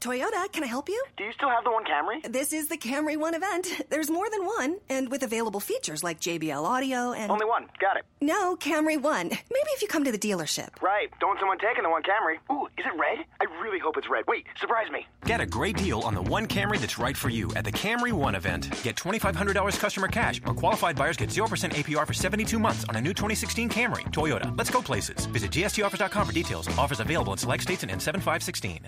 Toyota, can I help you? Do you still have the one Camry? This is the Camry One event. There's more than one, and with available features like JBL audio and. Only one. Got it. No, Camry One. Maybe if you come to the dealership. Right. Don't want someone taking the one Camry. Ooh, is it red? I really hope it's red. Wait, surprise me. Get a great deal on the one Camry that's right for you at the Camry One event. Get $2,500 customer cash, or qualified buyers get 0% APR for 72 months on a new 2016 Camry. Toyota. Let's go places. Visit gstoffers.com for details. Offers available in select states and N7516.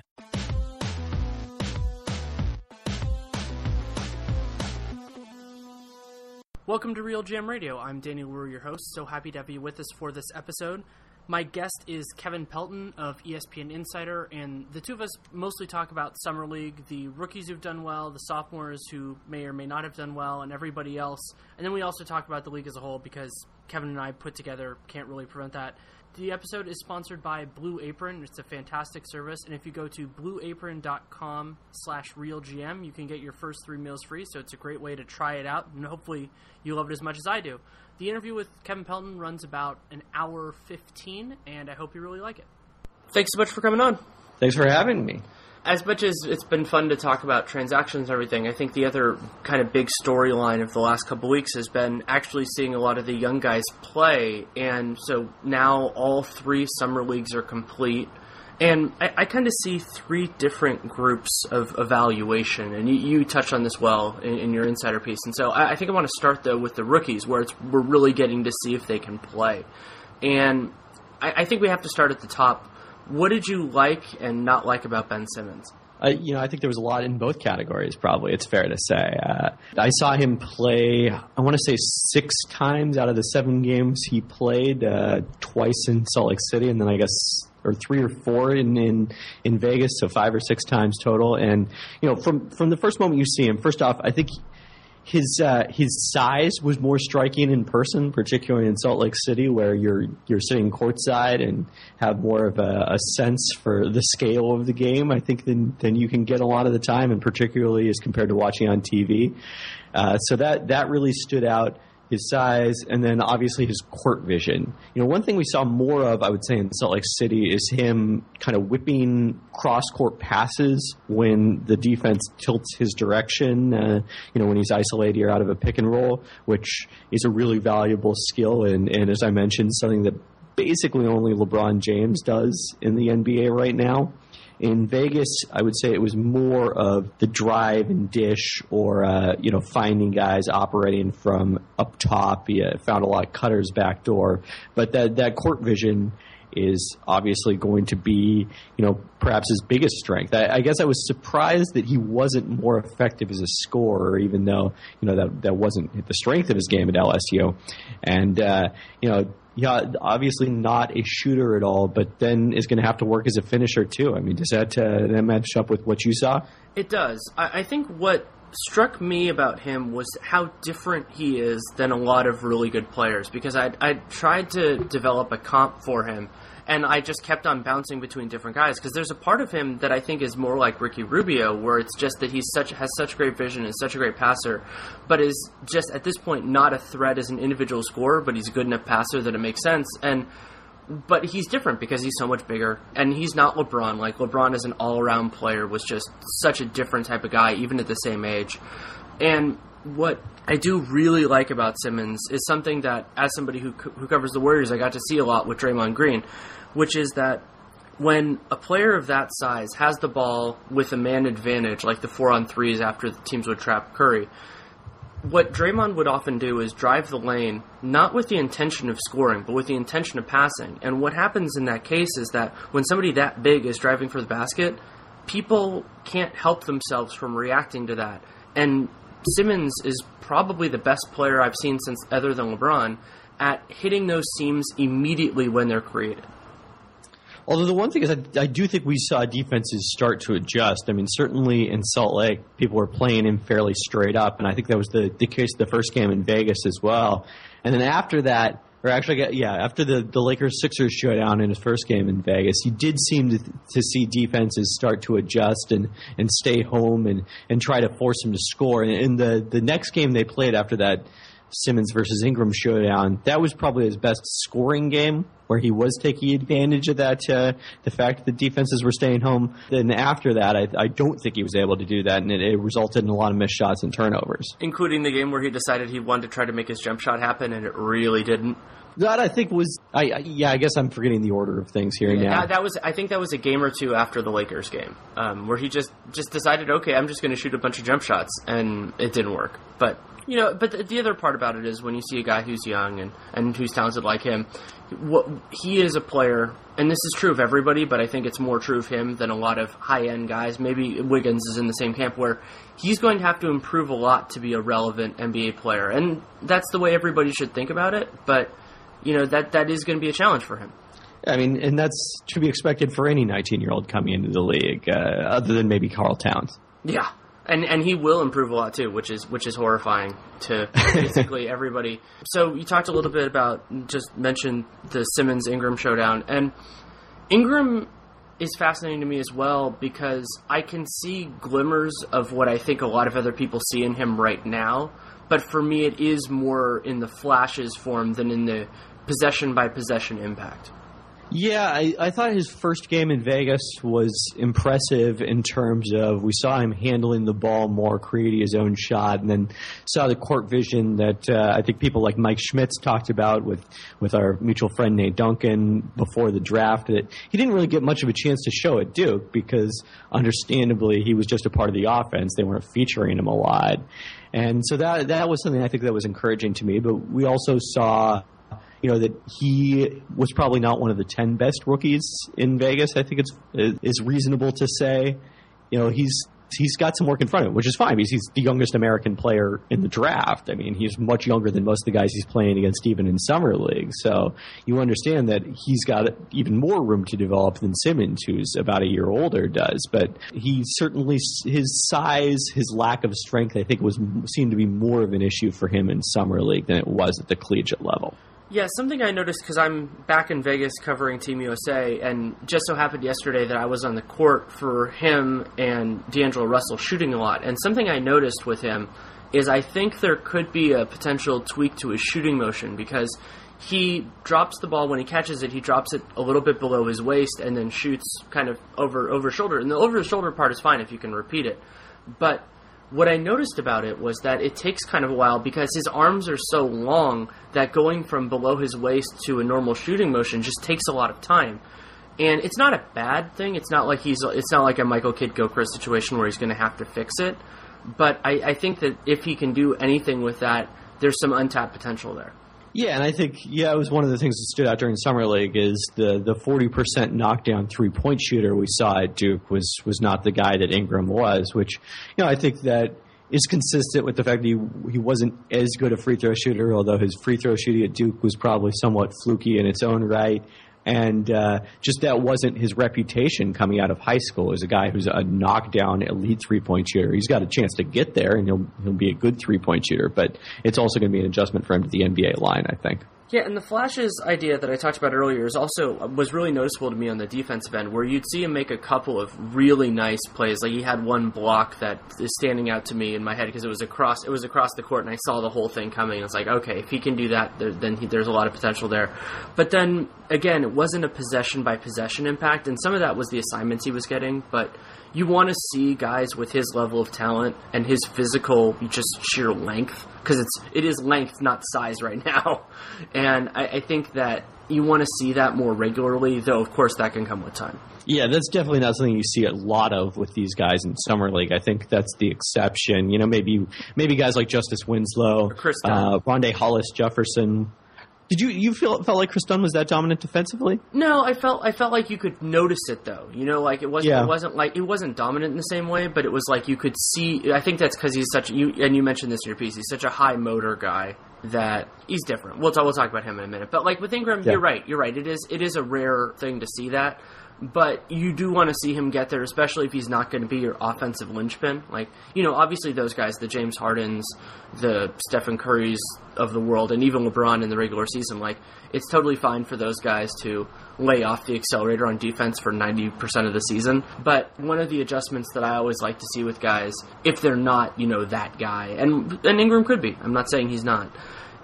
Welcome to RealGM Radio. I'm Danny Leroux, your host. So happy to have you with us for this episode. My guest is Kevin Pelton of ESPN Insider, and the two of us mostly talk about Summer League, the rookies who've done well, the sophomores who may or may not have done well, and everybody else. And then we also talk about the league as a whole because Kevin and I put together can't really prevent that. The episode is sponsored by Blue Apron. It's a fantastic service, and if you go to blueapron.com slash realgm, you can get your first three meals free, so it's a great way to try it out, and hopefully you love it as much as I do. The interview with Kevin Pelton runs about an hour 15, and I hope you really like it. Thanks so much for coming on. Thanks for having me. As much as it's been fun to talk about transactions and everything, I think the other kind of big storyline of the last couple weeks has been actually seeing a lot of the young guys play. And so now all three summer leagues are complete. And I, I kind of see three different groups of evaluation, and you, you touched on this well in, in, your insider piece. And so I, I think I want to start though with the rookies, where we're really getting to see if they can play. And I, I think we have to start at the top what did you like and not like about Ben Simmons? Uh, you know, I think there was a lot in both categories. Probably it's fair to say. Uh, I saw him play. I want to say six times out of the seven games he played. Uh, twice in Salt Lake City, and then I guess or three or four in, in in Vegas, so five or six times total. And you know, from from the first moment you see him, first off, I think his uh, his size was more striking in person, particularly in Salt Lake City, where you're you're sitting courtside and have more of a, a, sense for the scale of the game. I think than than you can get a lot of the time, and particularly as compared to watching on TV. Uh, so that that really stood out his size, and then obviously his court vision. You know, one thing we saw more of, I would say, in Salt Lake City is him kind of whipping cross court passes when the defense tilts his direction. Uh, you know, when he's isolated or out of a pick and roll, which is a really valuable skill, and, and as I mentioned, something that basically only LeBron James does in the NBA right now. In Vegas, I would say it was more of the drive and dish, or uh, you know, finding guys operating from up top. He found a lot of cutters back door, but that that court vision is obviously going to be, you know, perhaps his biggest strength. I, I, guess I was surprised that he wasn't more effective as a scorer, even though you know that that wasn't the strength of his game at LSU. And uh, you know, yeah, obviously not a shooter at all, but then is going to have to work as a finisher too. I mean, does that, uh, that match up with what you saw? It does. I, I think what struck me about him was how different he is than a lot of really good players because I I tried to develop a comp for him and I just kept on bouncing between different guys because there's a part of him that I think is more like Ricky Rubio, where it's just that he's such has such great vision and such a great passer, but is just at this point not a threat as an individual scorer, but he's a good enough passer that it makes sense and. But he's different because he's so much bigger, and he's not LeBron. Like LeBron, as an all-around player, was just such a different type of guy, even at the same age. And what I do really like about Simmons is something that, as somebody who who covers the Warriors, I got to see a lot with Draymond Green, which is that when a player of that size has the ball with a man advantage, like the four on threes after the teams would trap Curry, what Draymond would often do is drive the lane, not with the intention of scoring, but with the intention of passing. And what happens in that case is that when somebody that big is driving for the basket, people can't help themselves from reacting to that. And Simmons is probably the best player I've seen since other than LeBron at hitting those seams immediately when they're created. Although the one thing is, I, I, do think we saw defenses start to adjust. I mean, certainly in Salt Lake, people were playing him fairly straight up, and I think that was the, the case the first game in Vegas as well. And then after that, or actually, yeah, after the, the Lakers Sixers showdown in his first game in Vegas, you did seem to, to see defenses start to adjust and, and stay home and, and try to force him to score. And in the, the next game they played after that Simmons versus Ingram showdown, that was probably his best scoring game where he was taking advantage of that, uh, the fact that the defenses were staying home. Then after that, I, I don't think he was able to do that, and it, it, resulted in a lot of missed shots and turnovers. Including the game where he decided he wanted to try to make his jump shot happen, and it really didn't. That I think was, I, I yeah, I guess I'm forgetting the order of things here yeah, now. That, that, was, I think that was a game or two after the Lakers game, um, where he just just decided, okay, I'm just going to shoot a bunch of jump shots, and it didn't work. But you know, but the, the, other part about it is when you see a guy who's young and, and who's talented like him, what he is a player, and this is true of everybody, but I think it's more true of him than a lot of high end guys. Maybe Wiggins is in the same camp where he's going to have to improve a lot to be a relevant NBA player, and that's the way everybody should think about it. But you know that that is going to be a challenge for him. I mean, and that's to be expected for any 19 year old coming into the league, uh, other than maybe Karl Towns. Yeah, and and he will improve a lot too, which is which is horrifying to basically everybody. So you talked a little bit about just mentioned the Simmons Ingram showdown, and Ingram is fascinating to me as well because I can see glimmers of what I think a lot of other people see in him right now. But for me, it is more in the flashes form than in the possession by possession impact. Yeah, I, I thought his first game in Vegas was impressive in terms of we saw him handling the ball more, creating his own shot, and then saw the court vision that uh, I think people like Mike Schmitz talked about with, with our mutual friend Nate Duncan before the draft. That he didn't really get much of a chance to show at Duke because, understandably, he was just a part of the offense. They weren't featuring him a lot. And so that that was something I think that was encouraging to me. But we also saw you know that he was probably not one of the ten best rookies in Vegas. I think it's is reasonable to say. You know, he's he's got some work in front of him, which is fine because he's the youngest American player in the draft. I mean, he's much younger than most of the guys he's playing against even in summer league. So you understand that he's got even more room to develop than Simmons, who's about a year older, does. But he certainly his size, his lack of strength, I think was seemed to be more of an issue for him in summer league than it was at the collegiate level. Yeah, something I noticed because I'm back in Vegas covering Team USA, and just so happened yesterday that I was on the court for him and D'Angelo Russell shooting a lot. And something I noticed with him is I think there could be a potential tweak to his shooting motion because he drops the ball when he catches it. He drops it a little bit below his waist and then shoots kind of over over shoulder. And the over shoulder part is fine if you can repeat it, but what I noticed about it was that it takes kind of a while because his arms are so long that going from below his waist to a normal shooting motion just takes a lot of time. And it's not a bad thing. It's not like he's. It's not like a Michael Kidd Gilchrist situation where he's going to have to fix it. But I, I think that if he can do anything with that, there's some untapped potential there. Yeah, and I think yeah, it was one of the things that stood out during summer league is the the forty percent knockdown three point shooter we saw at Duke was was not the guy that Ingram was, which you know I think that is consistent with the fact that he he wasn't as good a free throw shooter, although his free throw shooting at Duke was probably somewhat fluky in its own right and uh, just that wasn't his reputation coming out of high school as a guy who's a knockdown elite three point shooter. He's got a chance to get there, and he'll he'll be a good three point shooter. But it's also going to be an adjustment for him to the NBA line, I think. Yeah, and the flashes idea that I talked about earlier is also uh, was really noticeable to me on the defensive end, where you'd see him make a couple of really nice plays. Like he had one block that is standing out to me in my head because it was across it was across the court, and I saw the whole thing coming. It's like, okay, if he can do that, there, then he, there's a lot of potential there. But then again, it wasn't a possession by possession impact, and some of that was the assignments he was getting, but you want to see guys with his level of talent and his physical just sheer length because it's it is length not size right now and I, I think that you want to see that more regularly though of course that can come with time Yeah, that's definitely not something you see a lot of with these guys in summer league. I think that's the exception. You know, maybe maybe guys like Justice Winslow, or Kris Dunn. uh, Rondae Hollis Jefferson. Did you you feel felt like Kris Dunn was that dominant defensively? No, I felt I felt like you could notice it though. You know, like it wasn't Yeah. it wasn't like it wasn't dominant in the same way, but it was like you could see. I think that's because he's such you and you mentioned this in your piece. He's such a high motor guy that he's different. We'll talk, we'll talk about him in a minute. But like with Ingram, Yeah. you're right. You're right. It is it is a rare thing to see that. But you do want to see him get there, especially if he's not going to be your offensive linchpin. Like, you know, obviously those guys, the James Hardens, the Stephen Currys of the world, and even LeBron in the regular season, like, it's totally fine for those guys to lay off the accelerator on defense for 90% of the season. But one of the adjustments that I always like to see with guys, if they're not, you know, that guy, and, and Ingram could be, I'm not saying he's not,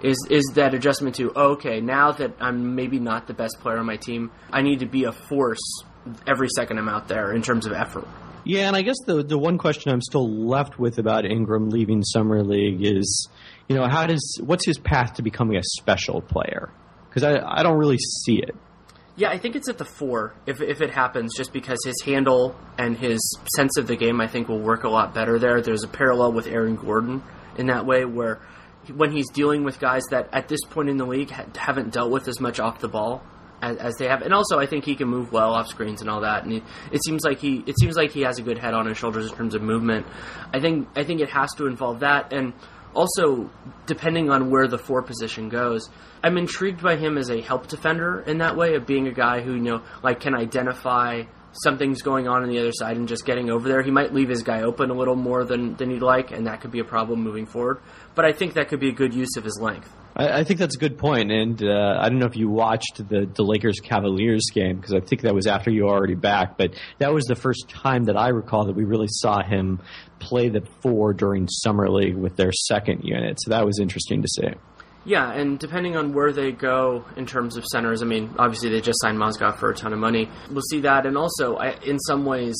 is is that adjustment to oh, okay now that I'm maybe not the best player on my team I need to be a force every second I'm out there in terms of effort. Yeah, and I guess the the one question I'm still left with about Ingram leaving summer league is, you know, how does what's his path to becoming a special player? Because I I don't really see it. Yeah, I think it's at the four if if it happens, just because his handle and his sense of the game I think will work a lot better there. There's a parallel with Aaron Gordon in that way where when he's dealing with guys that at this point in the league ha- haven't dealt with as much off the ball as, as they have, and also I think he can move well off screens and all that. And he, it seems like he it seems like he has a good head on his shoulders in terms of movement. I think I think it has to involve that, and also depending on where the four position goes. I'm intrigued by him as a help defender in that way of being a guy who you know like can identify something's going on on the other side and just getting over there. He might leave his guy open a little more than than you'd like, and that could be a problem moving forward. But I think that could be a good use of his length. I, I think that's a good point, and uh, I don't know if you watched the, the Lakers Cavaliers game because I think that was after you were already back, but that was the first time that I recall that we really saw him play the four during summer league with their second unit. So that was interesting to see. Yeah, and depending on where they go in terms of centers, I mean, obviously they just signed Mozgov for a ton of money. We'll see that, and also I, in some ways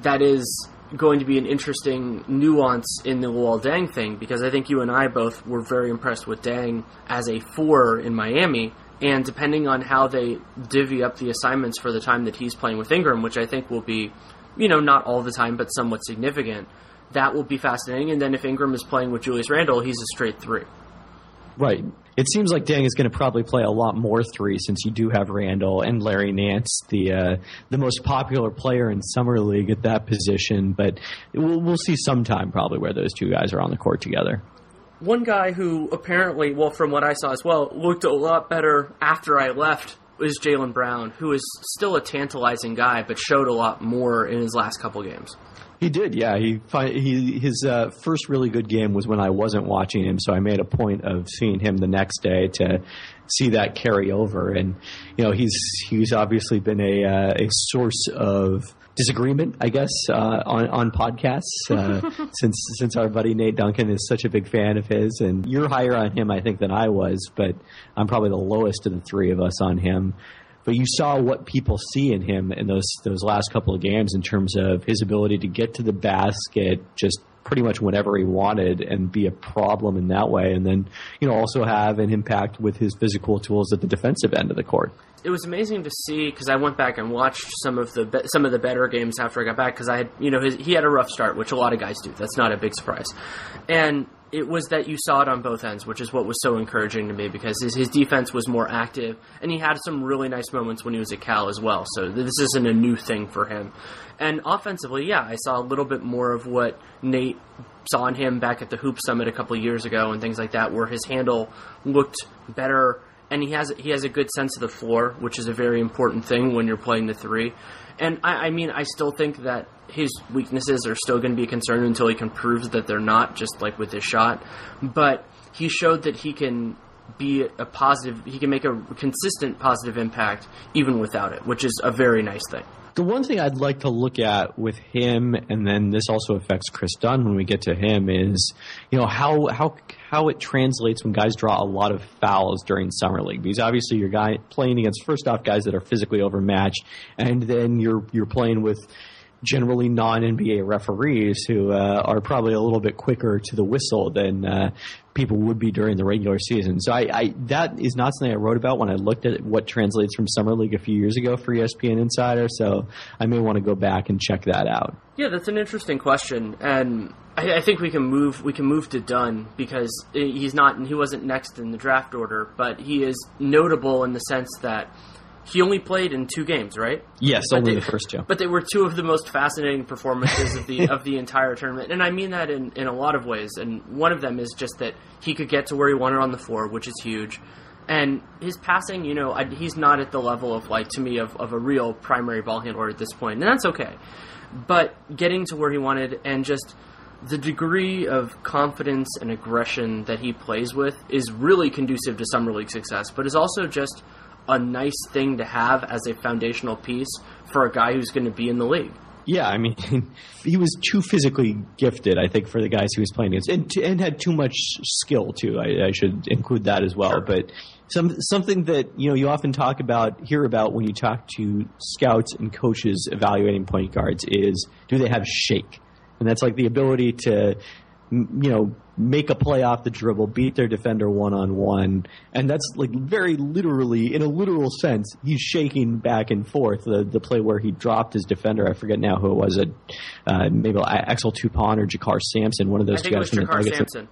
that is going to be an interesting nuance in the Luol Deng thing because I think you and I both were very impressed with Deng as a four in Miami. And depending on how they divvy up the assignments for the time that he's playing with Ingram, which I think will be, you know, not all the time, but somewhat significant, that will be fascinating. And then if Ingram is playing with Julius Randle, he's a straight three. Right. It seems like Deng is going to probably play a lot more three since you do have Randle and Larry Nance, the uh, the most popular player in summer league at that position. But we'll, we'll see sometime probably where those two guys are on the court together. One guy who apparently, well, from what I saw as well, looked a lot better after I left was Jaylen Brown, who is still a tantalizing guy, but showed a lot more in his last couple games. He did, yeah. He he his uh, first really good game was when I wasn't watching him, so I made a point of seeing him the next day to see that carry over. And you know, he's he's obviously been a uh, a source of disagreement, I guess, uh, on on podcasts uh, since since our buddy Nate Duncan is such a big fan of his, and you're higher on him, I think, than I was, but I'm probably the lowest of the three of us on him but you saw what people see in him in those those last couple of games in terms of his ability to get to the basket just pretty much whenever he wanted and be a problem in that way. And then you know also have an impact with his physical tools at the defensive end of the court. It was amazing to see because I went back and watched some of the be- some of the better games after I got back because I had you know his, he had a rough start, which a lot of guys do. That's not a big surprise, and it was that you saw it on both ends, which is what was so encouraging to me because his, his defense was more active and he had some really nice moments when he was at Cal as well. So this isn't a new thing for him. And offensively, yeah, I saw a little bit more of what Nate saw in him back at the Hoop Summit a couple years ago and things like that, where his handle looked better and he has he has a good sense of the floor, which is a very important thing when you're playing the three. And I, I mean, I still think that his weaknesses are still going to be a concern until he can prove that they're not, just like with his shot. But he showed that he can be a positive. He can make a consistent positive impact even without it, which is a very nice thing. The one thing I'd like to look at with him, and then this also affects Chris Dunn when we get to him, is you know how how how it translates when guys draw a lot of fouls during summer league. Because obviously you're guy playing against first off guys that are physically overmatched, and then you're you're playing with generally non NBA referees who uh, are probably a little bit quicker to the whistle than uh, people would be during the regular season. So I, I, that is not something I wrote about when I looked at what translates from summer league a few years ago for ESPN Insider. So I may want to go back and check that out. Yeah, that's an interesting question, and I, I think we can move we can move to Dunn because he's not he wasn't next in the draft order, but he is notable in the sense that he only played in two games, right? Yes, but only they, the first two. But they were two of the most fascinating performances of the of the entire tournament, and I mean that in, in a lot of ways. And one of them is just that he could get to where he wanted on the floor, which is huge. And his passing, you know, I, he's not at the level of like to me of, of a real primary ball handler at this point, and that's okay. But getting to where he wanted, and just the degree of confidence and aggression that he plays with is really conducive to summer league success, but is also just a nice thing to have as a foundational piece for a guy who's going to be in the league. Yeah, I mean, he was too physically gifted, I think, for the guys he was playing against, and, and had too much skill too. I, I should include that as well. Sure. But some something that you know you often talk about, hear about when you talk to scouts and coaches evaluating point guards is do they have shake, and that's like the ability to you know, make a play off the dribble, beat their defender one on one, and that's like very literally, in a literal sense, he's shaking back and forth. The the play where he dropped his defender, I forget now who it was, uh, maybe Axel Toupane or JaKarr Sampson, one of those I think guys it was JaKarr Sampson.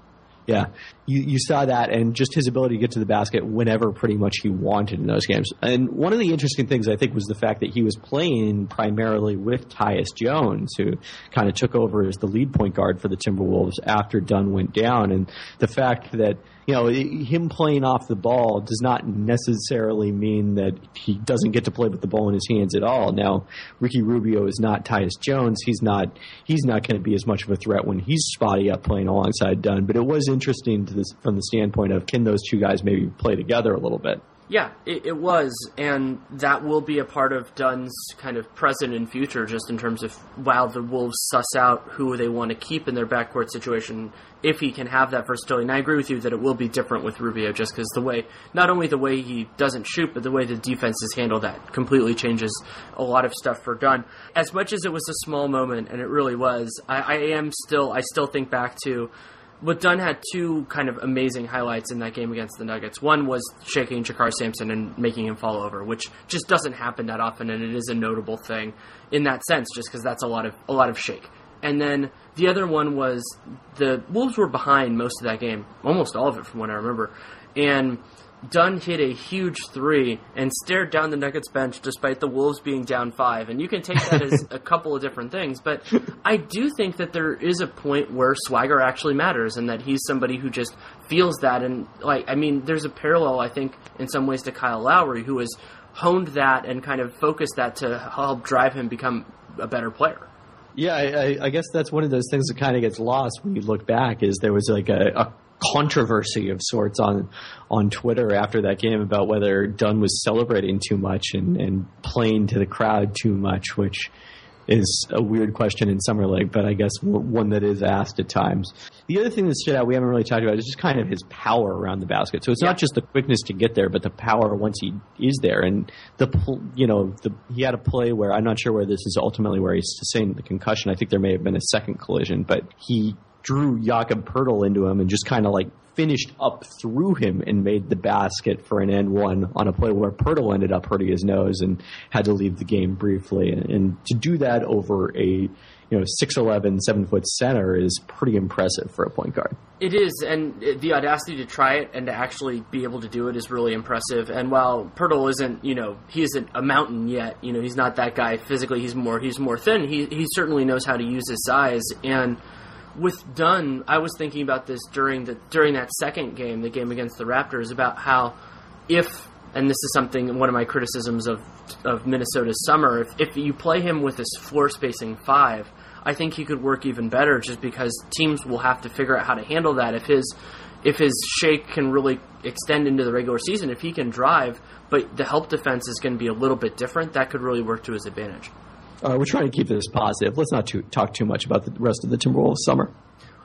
Yeah, you, you saw that, and just his ability to get to the basket whenever pretty much he wanted in those games. And one of the interesting things I think was the fact that he was playing primarily with Tyus Jones, who kind of took over as the lead point guard for the Timberwolves after Dunn went down, and the fact that you know, him playing off the ball does not necessarily mean that he doesn't get to play with the ball in his hands at all. Now, Ricky Rubio is not Tyus Jones. He's not he's not going to be as much of a threat when he's spotty up playing alongside Dunn. But it was interesting this, from the standpoint of can those two guys maybe play together a little bit. Yeah, it, it, was, and that will be a part of Dunn's kind of present and future, just in terms of while the Wolves suss out who they want to keep in their backcourt situation, if he can have that versatility. And I agree with you that it will be different with Rubio, just because the way, not only the way he doesn't shoot, but the way the defenses handle that completely changes a lot of stuff for Dunn. As much as it was a small moment, and it really was, I, I am still, I still think back to but Dunn had two kind of amazing highlights in that game against the Nuggets. One was shaking JaKarr Sampson and making him fall over, which just doesn't happen that often, and it is a notable thing in that sense, just because that's a lot of a lot of shake. And then the other one was the Wolves were behind most of that game, almost all of it from what I remember, and Dunn hit a huge three and stared down the Nuggets bench despite the Wolves being down five. And you can take that as a couple of different things, but I do think that there is a point where swagger actually matters and that he's somebody who just feels that. And, like, I mean, there's a parallel, I think, in some ways to Kyle Lowry, who has honed that and kind of focused that to help drive him become a better player. Yeah, I, I guess that's one of those things that kind of gets lost when you look back. Is there was like a, a controversy of sorts on on Twitter after that game about whether Dunn was celebrating too much and, and playing to the crowd too much, which is a weird question in Summer League, but I guess one that is asked at times. The other thing that stood out we haven't really talked about is just kind of his power around the basket. So it's yeah. not just the quickness to get there, but the power once he is there. And the you know the, he had a play where I'm not sure where this is ultimately where he's sustained the concussion. I think there may have been a second collision, but he drew Jakob Poeltl into him and just kind of like finished up through him and made the basket for an end one on a play where Poeltl ended up hurting his nose and had to leave the game briefly. And, and to do that over a you know 6'11", 7 foot center is pretty impressive for a point guard. It is, and the audacity to try it and to actually be able to do it is really impressive. And while Poeltl isn't, you know, he isn't a mountain yet. You know, he's not that guy physically. He's more he's more thin. He he certainly knows how to use his size and with Dunn, I was thinking about this during the during that second game, the game against the Raptors, about how if and this is something one of my criticisms of of Minnesota's summer, if, if you play him with this floor spacing five, I think he could work even better just because teams will have to figure out how to handle that. If his if his shake can really extend into the regular season, if he can drive, but the help defense is going to be a little bit different, that could really work to his advantage. Uh, we're trying to keep this positive. Let's not too, talk too much about the rest of the Timberwolves summer.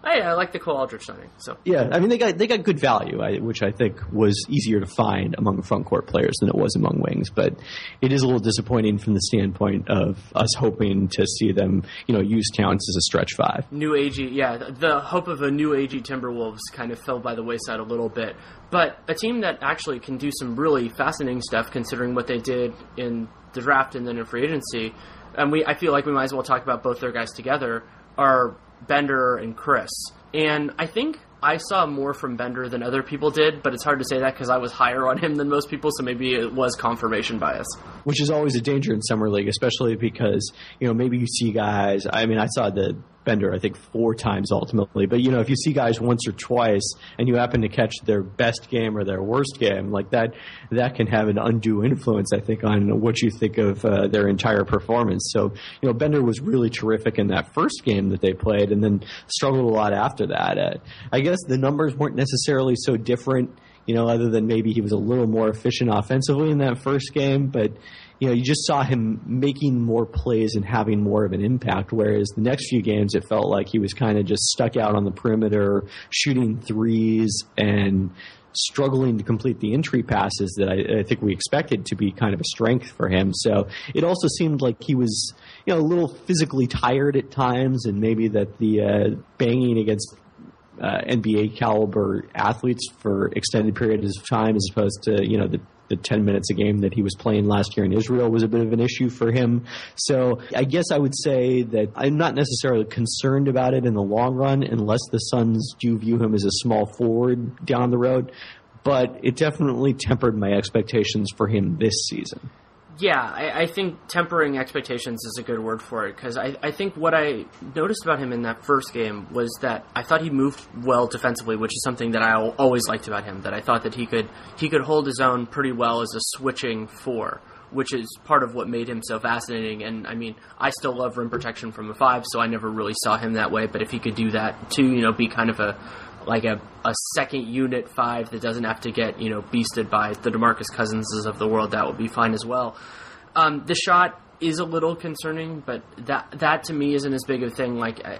Hey, I like the Cole Aldrich signing. So yeah, I mean they got they got good value, I, which I think was easier to find among front court players than it was among wings. But it is a little disappointing from the standpoint of us hoping to see them, you know, use Towns as a stretch five. New AG, yeah, the, hope of a new AG Timberwolves kind of fell by the wayside a little bit. But a team that actually can do some really fascinating stuff, considering what they did in the draft and then in free agency. And we, I feel like we might as well talk about both their guys together. Are Bender and Chriss. And I think I saw more from Bender than other people did, but it's hard to say that because I was higher on him than most people, so maybe it was confirmation bias. Which is always a danger in summer league, especially because you know maybe you see guys. I mean, I saw the Bender, I think, four times ultimately. But you know, if you see guys once or twice and you happen to catch their best game or their worst game, like that, that can have an undue influence, I think, on what you think of uh, their entire performance. So, you know, Bender was really terrific in that first game that they played, and then struggled a lot after that. Uh, I guess the numbers weren't necessarily so different you know, other than maybe he was a little more efficient offensively in that first game, but you know, you just saw him making more plays and having more of an impact. Whereas the next few games, it felt like he was kind of just stuck out on the perimeter, shooting threes and struggling to complete the entry passes that I, I, think we expected to be kind of a strength for him. So it also seemed like he was, you know, a little physically tired at times, and maybe that the uh, banging against uh, NBA caliber athletes for extended periods of time, as opposed to you know the the 10 minutes a game that he was playing last year in Israel was a bit of an issue for him. So I guess I would say that I'm not necessarily concerned about it in the long run unless the Suns do view him as a small forward down the road. But it definitely tempered my expectations for him this season yeah, I, I, think tempering expectations is a good word for it because I, I think what I noticed about him in that first game was that I thought he moved well defensively, which is something that I always liked about him. That I thought that he could he could hold his own pretty well as a switching four, which is part of what made him so fascinating. And I mean, I still love rim protection from a five, so I never really saw him that way. But if he could do that too, you know, be kind of a like a, a second unit five that doesn't have to get you know beasted by the Demarcus Cousinses of the world, that would be fine as well. Um, the shot is a little concerning, but that that to me isn't as big a thing. Like I,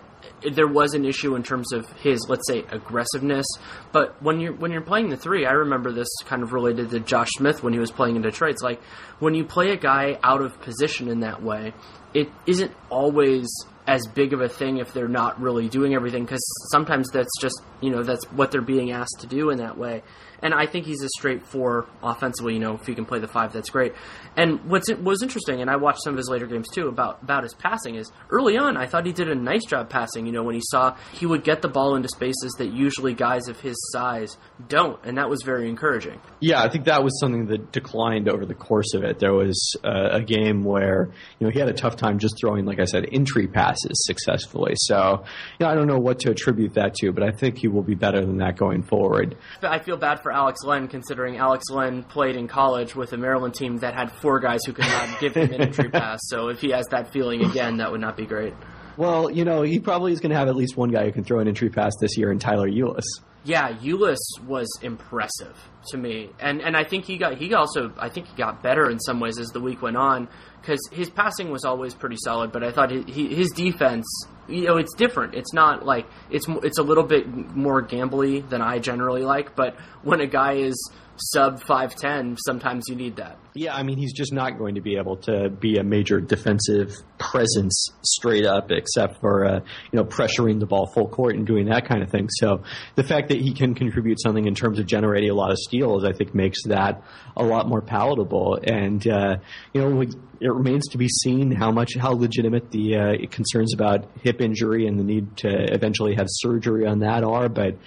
there was an issue in terms of his let's say aggressiveness, but when you're when you're playing the three, I remember this kind of related to Josh Smith when he was playing in Detroit. It's like when you play a guy out of position in that way, it isn't always as big of a thing if they're not really doing everything because sometimes that's just you know that's what they're being asked to do in that way and I think he's a straight four offensively. You know, if he can play the five, that's great. And what's was interesting, and I watched some of his later games too about about his passing is early on I thought he did a nice job passing. You know, when he saw he would get the ball into spaces that usually guys of his size don't, and that was very encouraging. Yeah, I think that was something that declined over the course of it. There was uh, a game where you know he had a tough time just throwing, like I said, entry passes successfully. So you know, I don't know what to attribute that to, but I think he will be better than that going forward. I feel bad for Alex Len, considering Alex Len played in college with a Maryland team that had four guys who could not give him an entry pass. So if he has that feeling again, that would not be great. Well, you know, he probably is going to have at least one guy who can throw an entry pass this year in Tyler Ulis. Yeah, Ulis was impressive to me, and and I think he got he also I think he got better in some ways as the week went on because his passing was always pretty solid, but I thought he, his defense you know it's different. It's not like it's it's a little bit more gambly than I generally like, but when a guy is sub 5'10, sometimes you need that. Yeah, I mean, he's just not going to be able to be a major defensive presence straight up, except for, uh, you know, pressuring the ball full court and doing that kind of thing. So the fact that he can contribute something in terms of generating a lot of steals, I think makes that a lot more palatable. And, uh, you know, it remains to be seen how much, how legitimate the uh, concerns about hip injury and the need to eventually have surgery on that are. But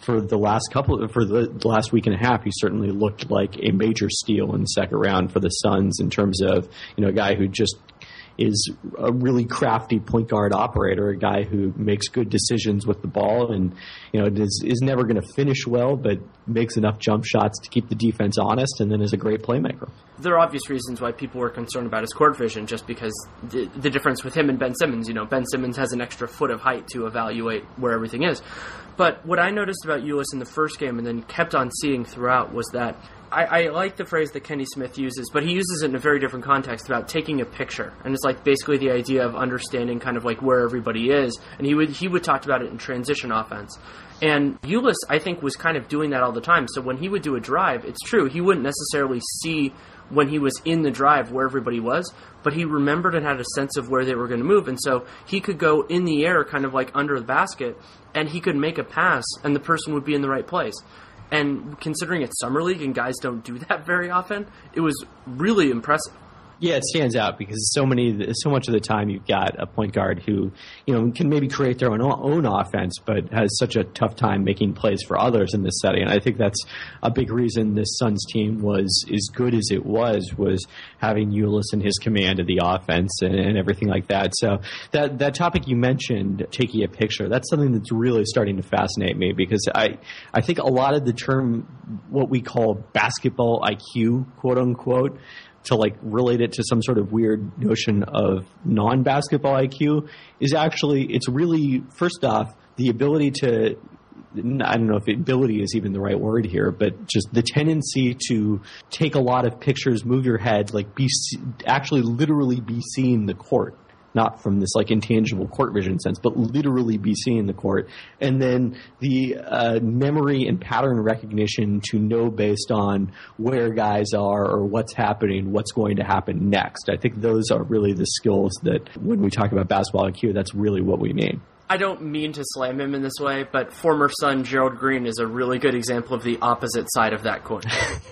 for the last couple for the, last week and a half, he certainly looked like a major steal in the second round for the Suns in terms of you know a guy who just is a really crafty point guard operator, a guy who makes good decisions with the ball, and you know is, is never going to finish well, but makes enough jump shots to keep the defense honest, and then is a great playmaker. there are obvious reasons why people were concerned about his court vision, just because the, the difference with him and Ben Simmons. You know, Ben Simmons has an extra foot of height to evaluate where everything is. But what I noticed about Ulis in the first game, and then kept on seeing throughout, was that I, I, like the phrase that Kenny Smith uses, but he uses it in a very different context about taking a picture, and it's like basically the idea of understanding kind of like where everybody is. And he would he would talk about it in transition offense. And Ulis, I think, was kind of doing that all the time. So when he would do a drive, it's true he wouldn't necessarily see when he was in the drive where everybody was, but he remembered and had a sense of where they were going to move, and so he could go in the air, kind of like under the basket, and he could make a pass, and the person would be in the right place. And considering it's summer league and guys don't do that very often, it was really impressive. Yeah, it stands out because so many, so much of the time you've got a point guard who, you know, can maybe create their own own offense, but has such a tough time making plays for others in this setting. And I think that's a big reason this Suns team was as good as it was was having Ulis in his command of the offense and, and everything like that. So that that topic you mentioned, taking a picture, that's something that's really starting to fascinate me because I I think a lot of the term what we call basketball IQ, quote unquote to like relate it to some sort of weird notion of non-basketball IQ is actually it's really first off the ability to I don't know if ability is even the right word here, but just the tendency to take a lot of pictures, move your head, like be actually literally be seeing the court not from this like intangible court vision sense, but literally be seeing the court. And then the uh, memory and pattern recognition to know based on where guys are or what's happening, what's going to happen next. I think those are really the skills that when we talk about basketball IQ, that's really what we mean. I don't mean to slam him in this way, but former Sun Gerald Green is a really good example of the opposite side of that coin.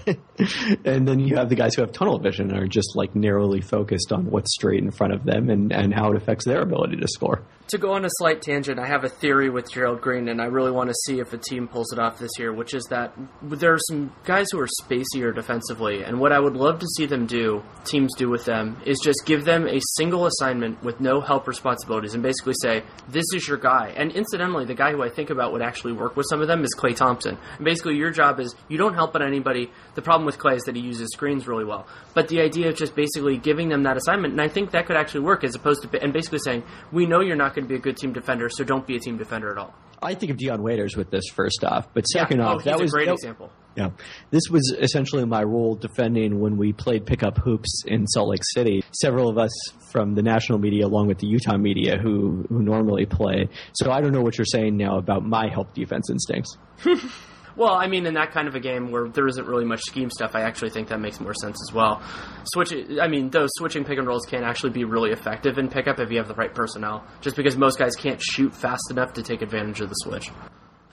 and then you have the guys who have tunnel vision and are just like narrowly focused on what's straight in front of them and, and how it affects their ability to score to go on a slight tangent, I have a theory with Gerald Green, and I really want to see if a team pulls it off this year, which is that there are some guys who are spacier defensively, and what I would love to see them do, teams do with them, is just give them a single assignment with no help responsibilities and basically say, this is your guy. And incidentally, the guy who I think about would actually work with some of them is Klay Thompson. And basically, your job is you don't help out anybody. The problem with Klay is that he uses screens really well. But the idea of just basically giving them that assignment, and I think that could actually work as opposed to, and basically saying, we know you're not going to be a good team defender, so don't be a team defender at all. I think of Dion Waiters with this first off, but second yeah. off, oh, that was a great that, example. Yeah, this was essentially my role defending when we played pickup hoops in Salt Lake City. Several of us from the national media, along with the Utah media, who who normally play. So I don't know what you're saying now about my help defense instincts. Well, I mean, in that kind of a game where there isn't really much scheme stuff, I actually think that makes more sense as well. Switch, I mean, those switching pick and rolls can actually be really effective in pickup if you have the right personnel. Just because most guys can't shoot fast enough to take advantage of the switch.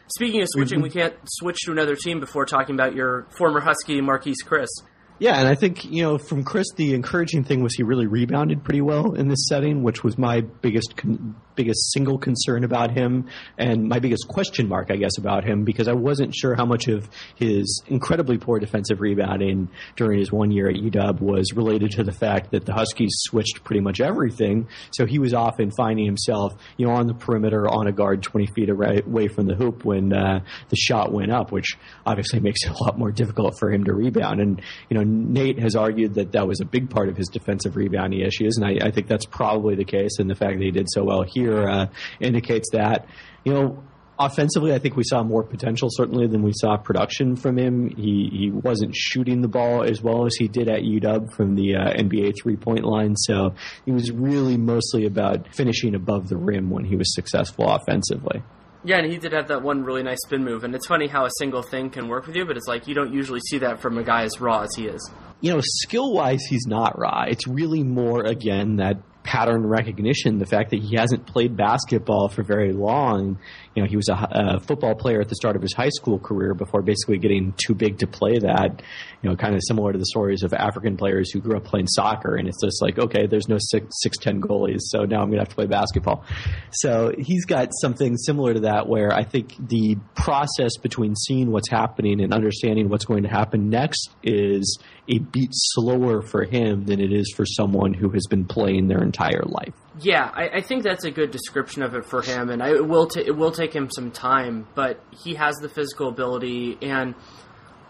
Speaking of switching, mm-hmm. we can't switch to another team before talking about your former Husky, Marquese Chriss. Yeah, and I think you know from Chriss, the encouraging thing was he really rebounded pretty well in this setting, which was my biggest con- biggest single concern about him and my biggest question mark, I guess, about him because I wasn't sure how much of his incredibly poor defensive rebounding during his one year at UW was related to the fact that the Huskies switched pretty much everything. So he was often finding himself, you know, on the perimeter on a guard 20 feet away from the hoop when uh, the shot went up, which obviously makes it a lot more difficult for him to rebound. And, you know, Nate has argued that that was a big part of his defensive rebounding issues, and I, I think that's probably the case. And the fact that he did so well here uh, indicates that. You know, offensively, I think we saw more potential certainly than we saw production from him. He he wasn't shooting the ball as well as he did at UW from the uh, NBA three point line. So he was really mostly about finishing above the rim when he was successful offensively. Yeah, and he did have that one really nice spin move, and it's funny how a single thing can work with you, but it's like you don't usually see that from a guy as raw as he is. You know, skill wise, he's not raw. It's really more again that pattern recognition. The fact that he hasn't played basketball for very long. You know, he was a, a, football player at the start of his high school career before basically getting too big to play that. You know, kind of similar to the stories of African players who grew up playing soccer, and it's just like, okay, there's no six six ten goalies, so now I'm going to have to play basketball. So he's got something similar to that, where I think the process between seeing what's happening and understanding what's going to happen next is a beat slower for him than it is for someone who has been playing their entire life. Yeah, I, I think that's a good description of it for him, and I, it will it will take him some time, but he has the physical ability and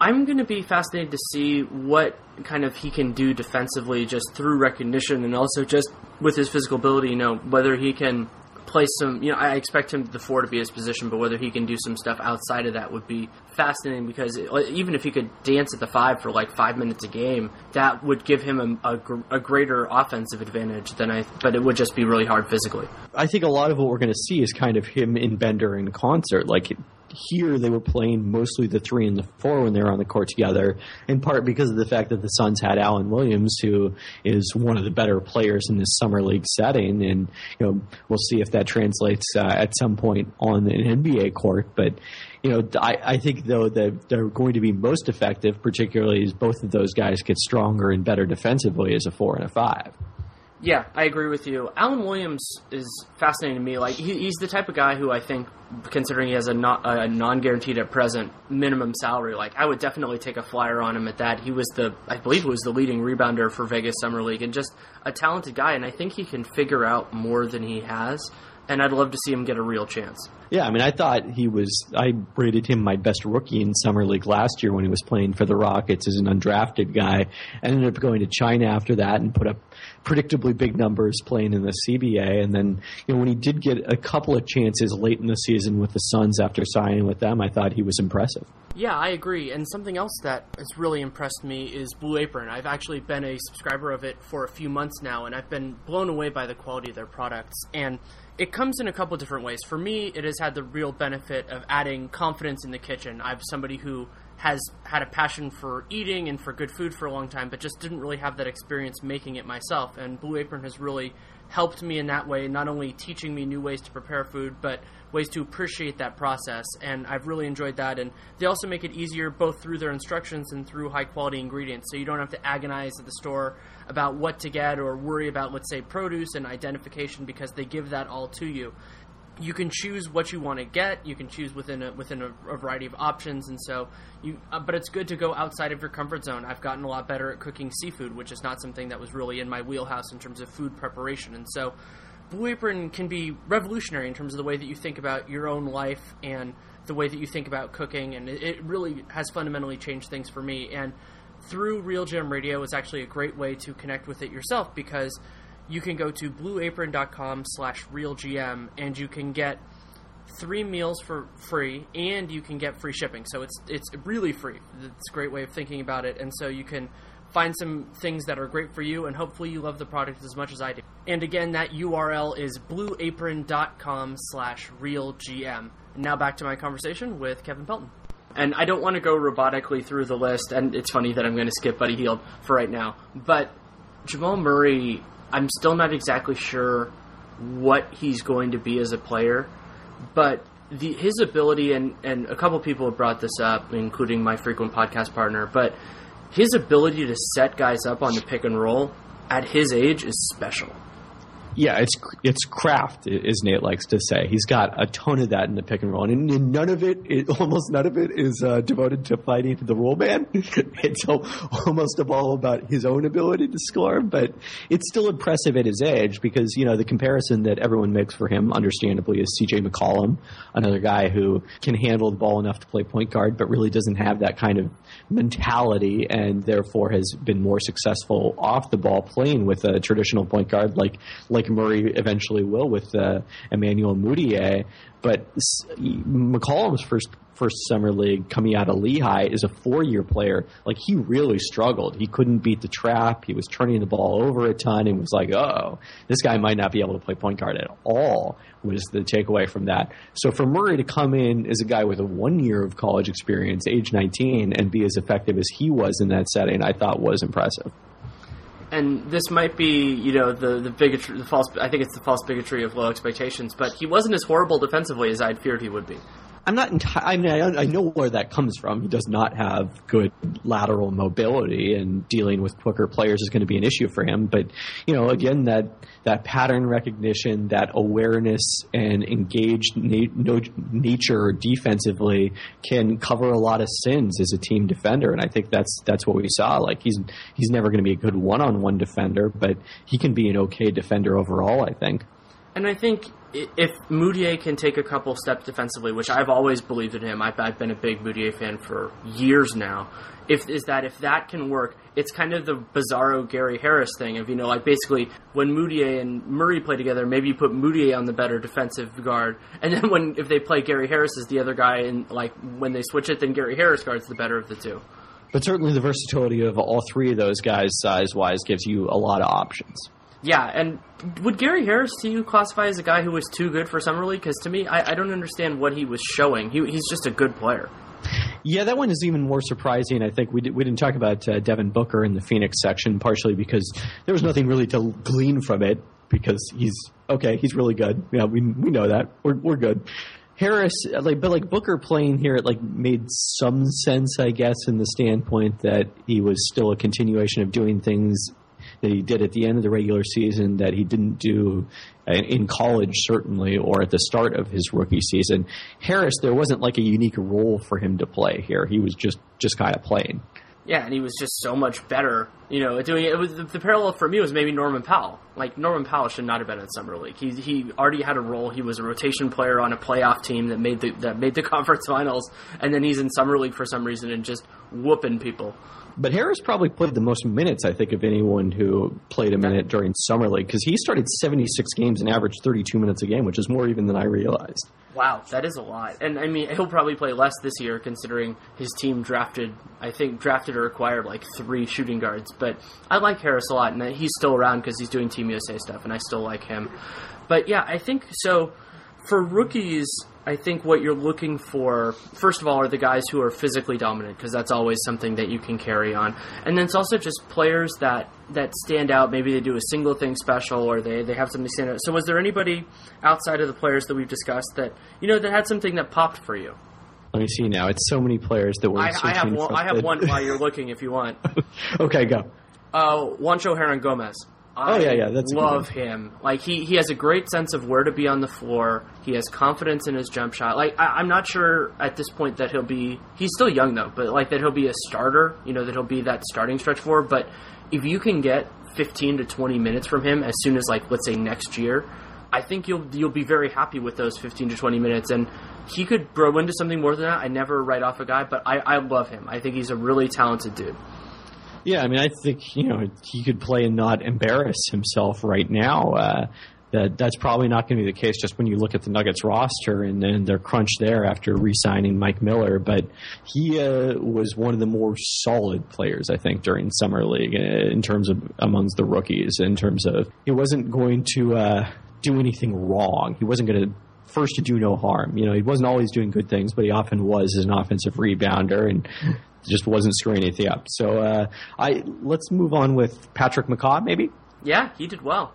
I'm going to be fascinated to see what kind of he can do defensively just through recognition and also just with his physical ability, you know, whether he can play some, you know, I expect him the four to be his position, but whether he can do some stuff outside of that would be fascinating because it, even if he could dance at the five for like five minutes a game, that would give him a, a, a greater offensive advantage than I, but it would just be really hard physically. I think a lot of what we're going to see is kind of him in Bender in concert. Like here they were playing mostly the three and the four when they were on the court together, in part because of the fact that the Suns had Alan Williams, who is one of the better players in this summer league setting, and you know we'll see if that translates uh, at some point on an NBA court. But you know, I, I think though that they're going to be most effective, particularly as both of those guys get stronger and better defensively as a four and a five. Yeah, I agree with you. Alan Williams is fascinating to me. Like he, he's the type of guy who I think, considering he has a, not, a non-guaranteed at present minimum salary, like I would definitely take a flyer on him at that. He was the, I believe, he was the leading rebounder for Vegas Summer League, and just a talented guy. And I think he can figure out more than he has. And I'd love to see him get a real chance. Yeah, I mean, I thought he was. I rated him my best rookie in summer league last year when he was playing for the Rockets as an undrafted guy. I ended up going to China after that and put up predictably big numbers playing in the CBA. And then, you know, when he did get a couple of chances late in the season with the Suns after signing with them, I thought he was impressive. Yeah, I agree. And something else that has really impressed me is Blue Apron. I've actually been a subscriber of it for a few months now, and I've been blown away by the quality of their products. And it comes in a couple different ways. For me, it has had the real benefit of adding confidence in the kitchen. I'm somebody who has had a passion for eating and for good food for a long time, but just didn't really have that experience making it myself. And Blue Apron has really helped me in that way, not only teaching me new ways to prepare food, but ways to appreciate that process. And I've really enjoyed that. And they also make it easier both through their instructions and through high quality ingredients. So you don't have to agonize at the store about what to get or worry about, let's say, produce and identification because they give that all to you you can choose what you want to get. You can choose within a, within a, a variety of options, and so you. Uh, but it's good to go outside of your comfort zone. I've gotten a lot better at cooking seafood, which is not something that was really in my wheelhouse in terms of food preparation, and so Blue Apron can be revolutionary in terms of the way that you think about your own life and the way that you think about cooking, and it, it really has fundamentally changed things for me. And through Real RealGM Radio is actually a great way to connect with it yourself because you can go to blueapron.com slash realgm and you can get three meals for free and you can get free shipping. So it's it's really free. It's a great way of thinking about it. And so you can find some things that are great for you and hopefully you love the product as much as i do. And again that url is blueapron.com slash realgm. Now back to my conversation with kevin pelton. And I don't want to go robotically through the list, and it's funny that I'm going to skip Buddy Hield for right now. But Jamal Murray I'm still not exactly sure what he's going to be as a player, but the, his ability and and a couple people have brought this up, including my frequent podcast partner, but his ability to set guys up on the pick and roll at his age is special. Yeah, it's it's craft, as Nate likes to say. He's got a ton of that in the pick and roll, and none of it, it almost none of it, is uh, devoted to fighting the roll man. it's almost all about his own ability to score, but it's still impressive at his age because you know the comparison that everyone makes for him, understandably, is C.J. McCollum, another guy who can handle the ball enough to play point guard, but really doesn't have that kind of mentality, and therefore has been more successful off the ball playing with a traditional point guard like like like Murray eventually will with uh, Emmanuel Mudiay. But McCollum's first first summer league coming out of Lehigh is a four year player. Like he really struggled. He couldn't beat the trap. He was turning the ball over a ton and was like, oh, this guy might not be able to play point guard at all. Was the takeaway from that? So for Murray to come in as a guy with a one year of college experience, age 19, and be as effective as he was in that setting, I thought was impressive and this might be, you know, the the bigotry, the false. I think it's the false bigotry of low expectations. But he wasn't as horrible defensively as I'd feared he would be. I'm not. I mean, I, I, know where that comes from. He does not have good lateral mobility, and dealing with quicker players is going to be an issue for him. But you know, again, that that pattern recognition, that awareness, and engaged na- no, nature defensively can cover a lot of sins as a team defender. And I think that's that's what we saw. Like he's he's never going to be a good one-on-one defender, but he can be an okay defender overall. I think. And I think if Mudiay can take a couple steps defensively, which I've always believed in him, I've, I've been a big Mudiay fan for years now. If is that if that can work, it's kind of the bizarro Gary Harris thing of you know like basically when Mudiay and Murray play together, maybe you put Mudiay on the better defensive guard, and then when if they play Gary Harris as the other guy, and like when they switch it, then Gary Harris guards the better of the two. But certainly the versatility of all three of those guys, size wise, gives you a lot of options. Yeah, and would Gary Harris to you classify as a guy who was too good for summer league? Because to me, I, I, don't understand what he was showing. He, he's just a good player. Yeah, that one is even more surprising. I think we, did, we didn't talk about uh, Devin Booker in the Phoenix section, partially because there was nothing really to glean from it. Because he's okay, he's really good. Yeah, we we know that. We're we're good. Harris, like, but like Booker playing here, it like made some sense, I guess, in the standpoint that he was still a continuation of doing things that he did at the end of the regular season that he didn't do in college, certainly, or at the start of his rookie season. Harris, there wasn't like a unique role for him to play here. He was just just kind of playing. Yeah, and he was just so much better. You know, doing it. Was, the, parallel for me was maybe Norman Powell. Like Norman Powell should not have been in summer league. He he already had a role. He was a rotation player on a playoff team that made the that made the conference finals, and then he's in summer league for some reason and just whooping people. But Harris probably played the most minutes, I think, of anyone who played a minute during summer league because he started 76 games and averaged 32 minutes a game, which is more even than I realized. Wow, that is a lot. And I mean, he'll probably play less this year considering his team drafted, I think, drafted or acquired like three shooting guards. But I like Harris a lot, and he's still around because he's doing Team USA stuff, and I still like him. But yeah, I think so. For rookies, I think what you're looking for, first of all, are the guys who are physically dominant because that's always something that you can carry on, and then it's also just players that that stand out. Maybe they do a single thing special, or they they have something stand out. So, was there anybody outside of the players that we've discussed that you know that had something that popped for you? Let me see now. It's so many players that we're. I, I have one. I have one while you're looking, if you want. okay, go. Uh, Juancho Hernangomez. I oh yeah, yeah, that's love him. Like he, he has a great sense of where to be on the floor. He has confidence in his jump shot. Like I, am not sure at this point that he'll be. He's still young though, but like that he'll be a starter. You know that he'll be that starting stretch for. But if you can get 15 to 20 minutes from him as soon as like let's say next year, I think you'll you'll be very happy with those 15 to 20 minutes. And he could grow into something more than that. I never write off a guy, but I, I love him. I think he's a really talented dude. Yeah, I mean, I think you know he could play and not embarrass himself right now. Uh, that that's probably not going to be the case just when you look at the Nuggets roster and then their crunch there after re-signing Mike Miller. But he uh, was one of the more solid players, I think, during summer league uh, in terms of amongst the rookies. In terms of he wasn't going to uh, do anything wrong. He wasn't going to first to do no harm. You know, he wasn't always doing good things, but he often was as an offensive rebounder and just wasn't screwing anything up. So uh, I let's move on with Patrick McCaw, maybe. Yeah, he did well.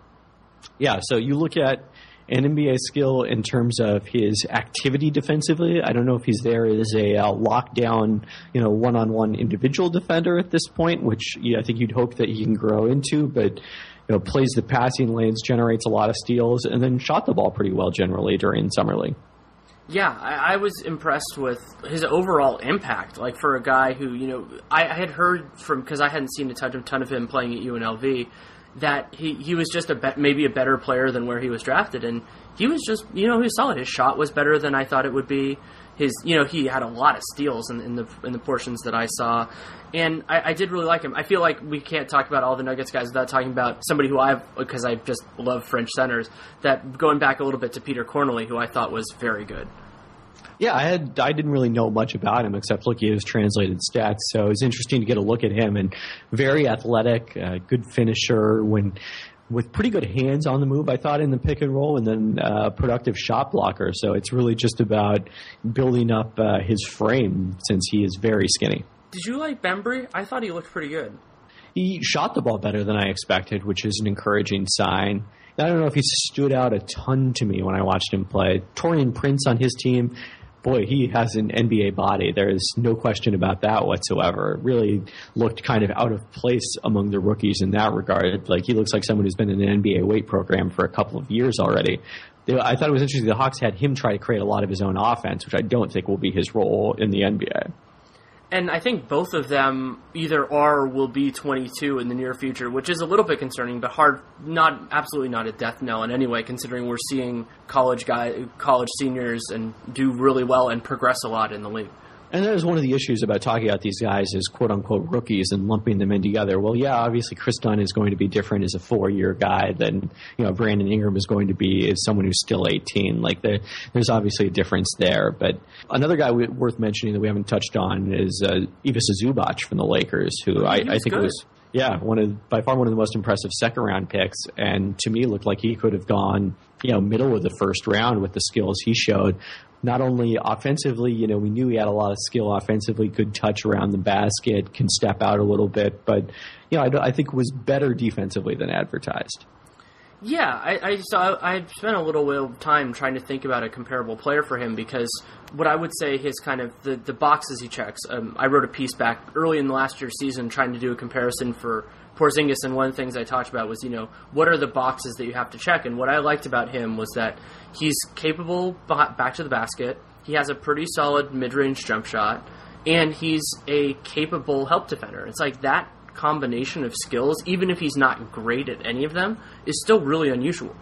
Yeah, so you look at an NBA skill in terms of his activity defensively. I don't know if he's there as a uh, lockdown, you know, one-on-one individual defender at this point, which yeah, I think you'd hope that he can grow into, but you know, plays the passing lanes, generates a lot of steals, and then shot the ball pretty well generally during summer league. Yeah, I, I, was impressed with his overall impact. Like for a guy who, you know, I, I had heard from because I hadn't seen a ton, a ton of him playing at UNLV that he, he was just a be- maybe a better player than where he was drafted, and he was just you know he was solid. His shot was better than I thought it would be. His you know he had a lot of steals in, in the in the portions that I saw, and I, I, did really like him. I feel like we can't talk about all the Nuggets guys without talking about somebody who I've because I just love French centers. That going back a little bit to Petr Cornelie, who I thought was very good. Yeah, I had I didn't really know much about him except looking at his translated stats. So it was interesting to get a look at him and very athletic, uh, good finisher when with pretty good hands on the move. I thought in the pick and roll and then uh, productive shot blocker. So it's really just about building up uh, his frame since he is very skinny. Did you like Bembry? I thought he looked pretty good. He shot the ball better than I expected, which is an encouraging sign. I don't know if he stood out a ton to me when I watched him play. Taurean Prince on his team boy, he has an NBA body. There's no question about that whatsoever. Really looked kind of out of place among the rookies in that regard. Like he looks like someone who's been in an NBA weight program for a couple of years already. I thought it was interesting. The Hawks had him try to create a lot of his own offense, which I don't think will be his role in the NBA. And I think both of them either are or will be 22 in the near future, which is a little bit concerning, but hard, not absolutely not a death knell in any way, considering we're seeing college guy, college seniors and do really well and progress a lot in the league. And that was one of the issues about talking about these guys as quote unquote rookies and lumping them in together. Well, yeah, obviously Kris Dunn is going to be different as a four year guy than, you know, Brandon Ingram is going to be as someone who's still 18. Like, the, there's obviously a difference there. But another guy worth mentioning that we haven't touched on is uh, Ivica Zubac from the Lakers, who I, I, think was. Yeah, one of by far one of the most impressive second round picks, and to me looked like he could have gone, you know, middle of the first round with the skills he showed not only offensively, you know, we knew he had a lot of skill offensively, could touch around the basket, can step out a little bit, but you know, I, I think was better defensively than advertised. Yeah, I, I so I, I spent a little bit of time trying to think about a comparable player for him because what I would say his kind of the, the boxes he checks. Um, I wrote a piece back early in the last year's season trying to do a comparison for Porzingis, and one of the things I talked about was you know what are the boxes that you have to check, and what I liked about him was that he's capable back to the basket. He has a pretty solid mid-range jump shot, and he's a capable help defender. It's like that combination of skills, even if he's not great at any of them, is still really unusual.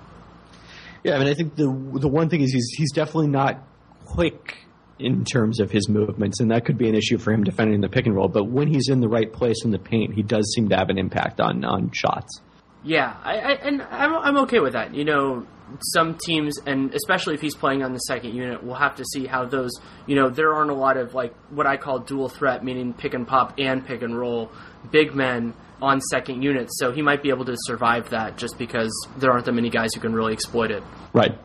Yeah, I mean, I think the the one thing is he's he's definitely not quick in terms of his movements, and that could be an issue for him defending the pick and roll. But when he's in the right place in the paint, he does seem to have an impact on on shots. Yeah, I, I, and I'm, I'm okay with that. You know, some teams, and especially if he's playing on the second unit, we'll have to see how those. You know, there aren't a lot of like what I call dual threat, meaning pick and pop and pick and roll big men on second units. So he might be able to survive that just because there aren't that many guys who can really exploit it. Right.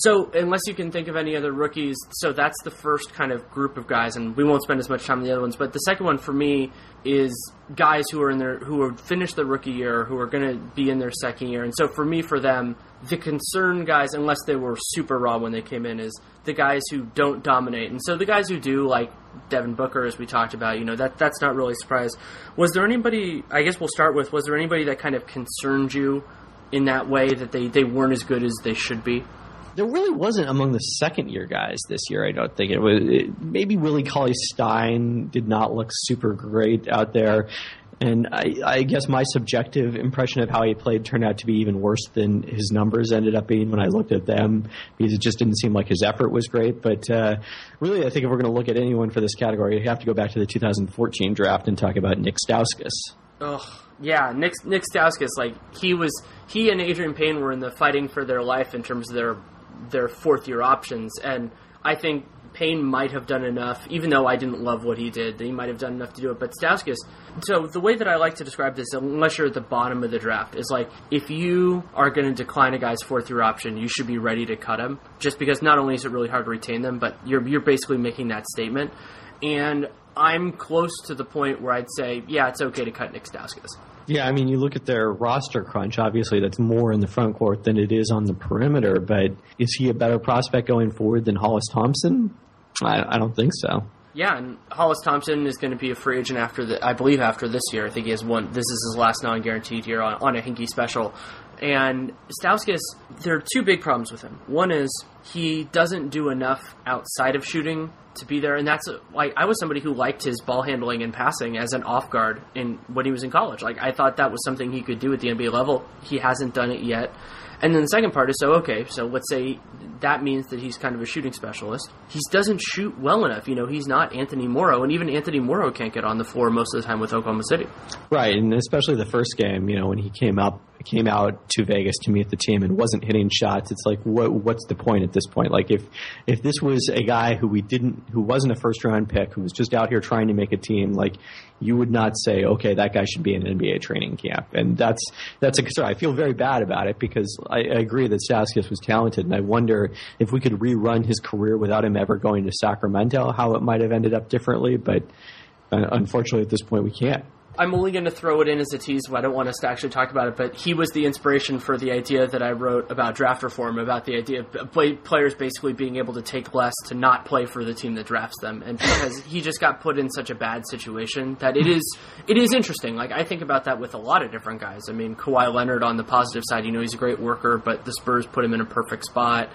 So, unless you can think of any other rookies, so that's the first kind of group of guys, and we won't spend as much time on the other ones. But the second one for me is guys who are in their who are finished their rookie year, who are going to be in their second year. And so, for me, for them, the concern guys, unless they were super raw when they came in, is the guys who don't dominate. And so, the guys who do, like Devin Booker, as we talked about, you know, that that's not really a surprise. Was there anybody? I guess we'll start with. Was there anybody that kind of concerned you in that way that they they weren't as good as they should be? There really wasn't among the second year guys this year. I don't think it was. It, maybe Willie Cauley Stein did not look super great out there. And I, I, guess my subjective impression of how he played turned out to be even worse than his numbers ended up being when I looked at them because it just didn't seem like his effort was great. But uh, really, I think if we're going to look at anyone for this category, you have to go back to the 2014 draft and talk about Nick Stauskas. Oh yeah, Nick Nick Stauskas, like he was, he and Adreian Payne were in the fighting for their life in terms of their their fourth year options. And I think Payne might have done enough, even though I didn't love what he did, he might have done enough to do it. But Stauskas, so the way that I like to describe this, unless you're at the bottom of the draft, is like if you are going to decline a guy's fourth year option, you should be ready to cut him, just because not only is it really hard to retain them, but you're you're basically making that statement. And I'm close to the point where I'd say, yeah, it's okay to cut Nick Stauskas. Yeah, I mean, you look at their roster crunch. Obviously, that's more in the front court than it is on the perimeter. But is he a better prospect going forward than Hollis Thompson? I, I don't think so. Yeah, and Hollis Thompson is going to be a free agent after the, I believe after this year. I think he has one. This is his last non-guaranteed year on, on a Hinkie special. And Stauskas, there are two big problems with him. One is he doesn't do enough outside of shooting to be there, and that's like I was somebody who liked his ball handling and passing as an off guard in when he was in college. Like I thought that was something he could do at the NBA level. He hasn't done it yet. And then the second part is so okay. So let's say that means that he's kind of a shooting specialist. He doesn't shoot well enough. You know, he's not Anthony Morrow, and even Anthony Morrow can't get on the floor most of the time with Oklahoma City. Right, and especially the first game. You know, when he came up came out to Vegas to meet the team and wasn't hitting shots, it's like what what's the point at this point? Like if if this was a guy who we didn't who wasn't a first round pick, who was just out here trying to make a team, like you would not say, okay, that guy should be in an NBA training camp, and that's that's a concern. I feel very bad about it because I, I agree that Stauskas was talented, and I wonder if we could rerun his career without him ever going to Sacramento, how it might have ended up differently, but. Uh, unfortunately, at this point, we can't. I'm only going to throw it in as a tease. I don't want us to actually talk about it, but he was the inspiration for the idea that I wrote about draft reform, about the idea of players basically being able to take less to not play for the team that drafts them, and because he just got put in such a bad situation that it is it is interesting. Like I think about that with a lot of different guys. I mean, Kawhi Leonard on the positive side, you know, he's a great worker, but the Spurs put him in a perfect spot,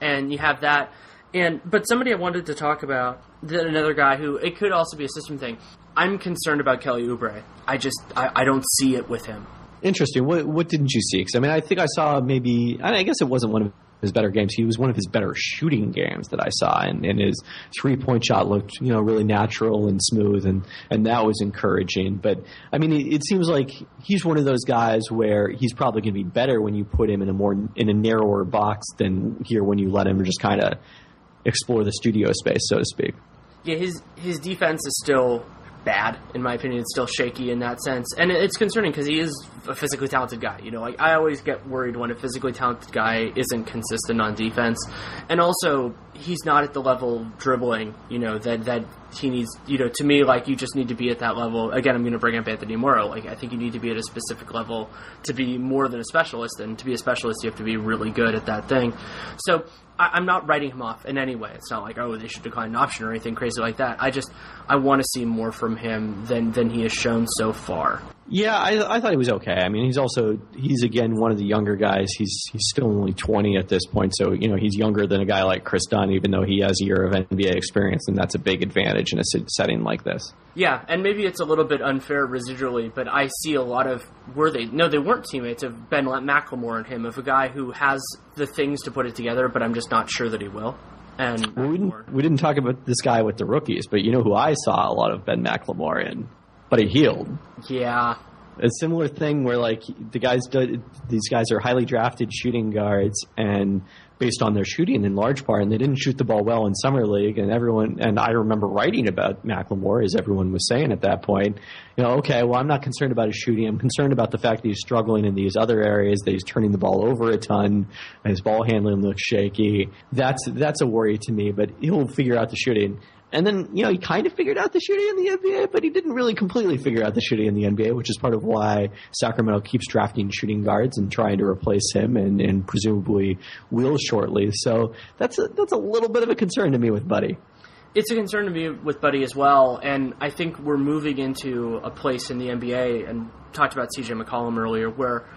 and you have that And but somebody I wanted to talk about, another guy who it could also be a system thing. I'm concerned about Kelly Oubre. I just I, I don't see it with him. Interesting. What what didn't you see? Because I mean, I think I saw maybe. I guess it wasn't one of his better games. He was one of his better shooting games that I saw, and, and his three point shot looked you know really natural and smooth, and and that was encouraging. But I mean, it, it seems like he's one of those guys where he's probably going to be better when you put him in a more in a narrower box than here when you let him just kind of explore the studio space, so to speak. Yeah, his his defense is still bad in my opinion. It's still shaky in that sense, and it's concerning because he is a physically talented guy. You know, like I always get worried when a physically talented guy isn't consistent on defense, and also he's not at the level of dribbling. You know that that he needs. You know, to me, like you just need to be at that level. Again, I'm going to bring up Anthony Morrow. Like I think you need to be at a specific level to be more than a specialist, and to be a specialist, you have to be really good at that thing. So I, am not writing him off in any way. It's not like oh they should decline an option or anything crazy like that. I just I want to see more from him than than he has shown so far. Yeah, I, I thought he was okay. I mean, he's also he's again one of the younger guys. He's he's still only 20 at this point, so you know he's younger than a guy like Kris Dunn, even though he has a year of NBA experience, and that's a big advantage in a setting like this. Yeah, and maybe it's a little bit unfair residually, but I see a lot of were they no they weren't teammates of Ben McLemore and him of a guy who has the things to put it together, but I'm just not sure that he will. And well, we, didn't, we didn't talk about this guy with the rookies, but you know who I saw a lot of Ben McLemore in Hield. Yeah. A similar thing where like the guys, these guys are highly drafted shooting guards, and based on their shooting in large part, and they didn't shoot the ball well in summer league. And everyone, and I remember writing about McLemore, as everyone was saying at that point. You know, okay, well, I'm not concerned about his shooting. I'm concerned about the fact that he's struggling in these other areas. That he's turning the ball over a ton. and His ball handling looks shaky. That's that's a worry to me. But he'll figure out the shooting. And then, you know, he kind of figured out the shooting in the NBA, but he didn't really completely figure out the shooting in the NBA, which is part of why Sacramento keeps drafting shooting guards and trying to replace him and, and presumably will shortly. So that's a, that's a little bit of a concern to me with Buddy. It's a concern to me with Buddy as well, and I think we're moving into a place in the NBA, and talked about CJ McCollum earlier, where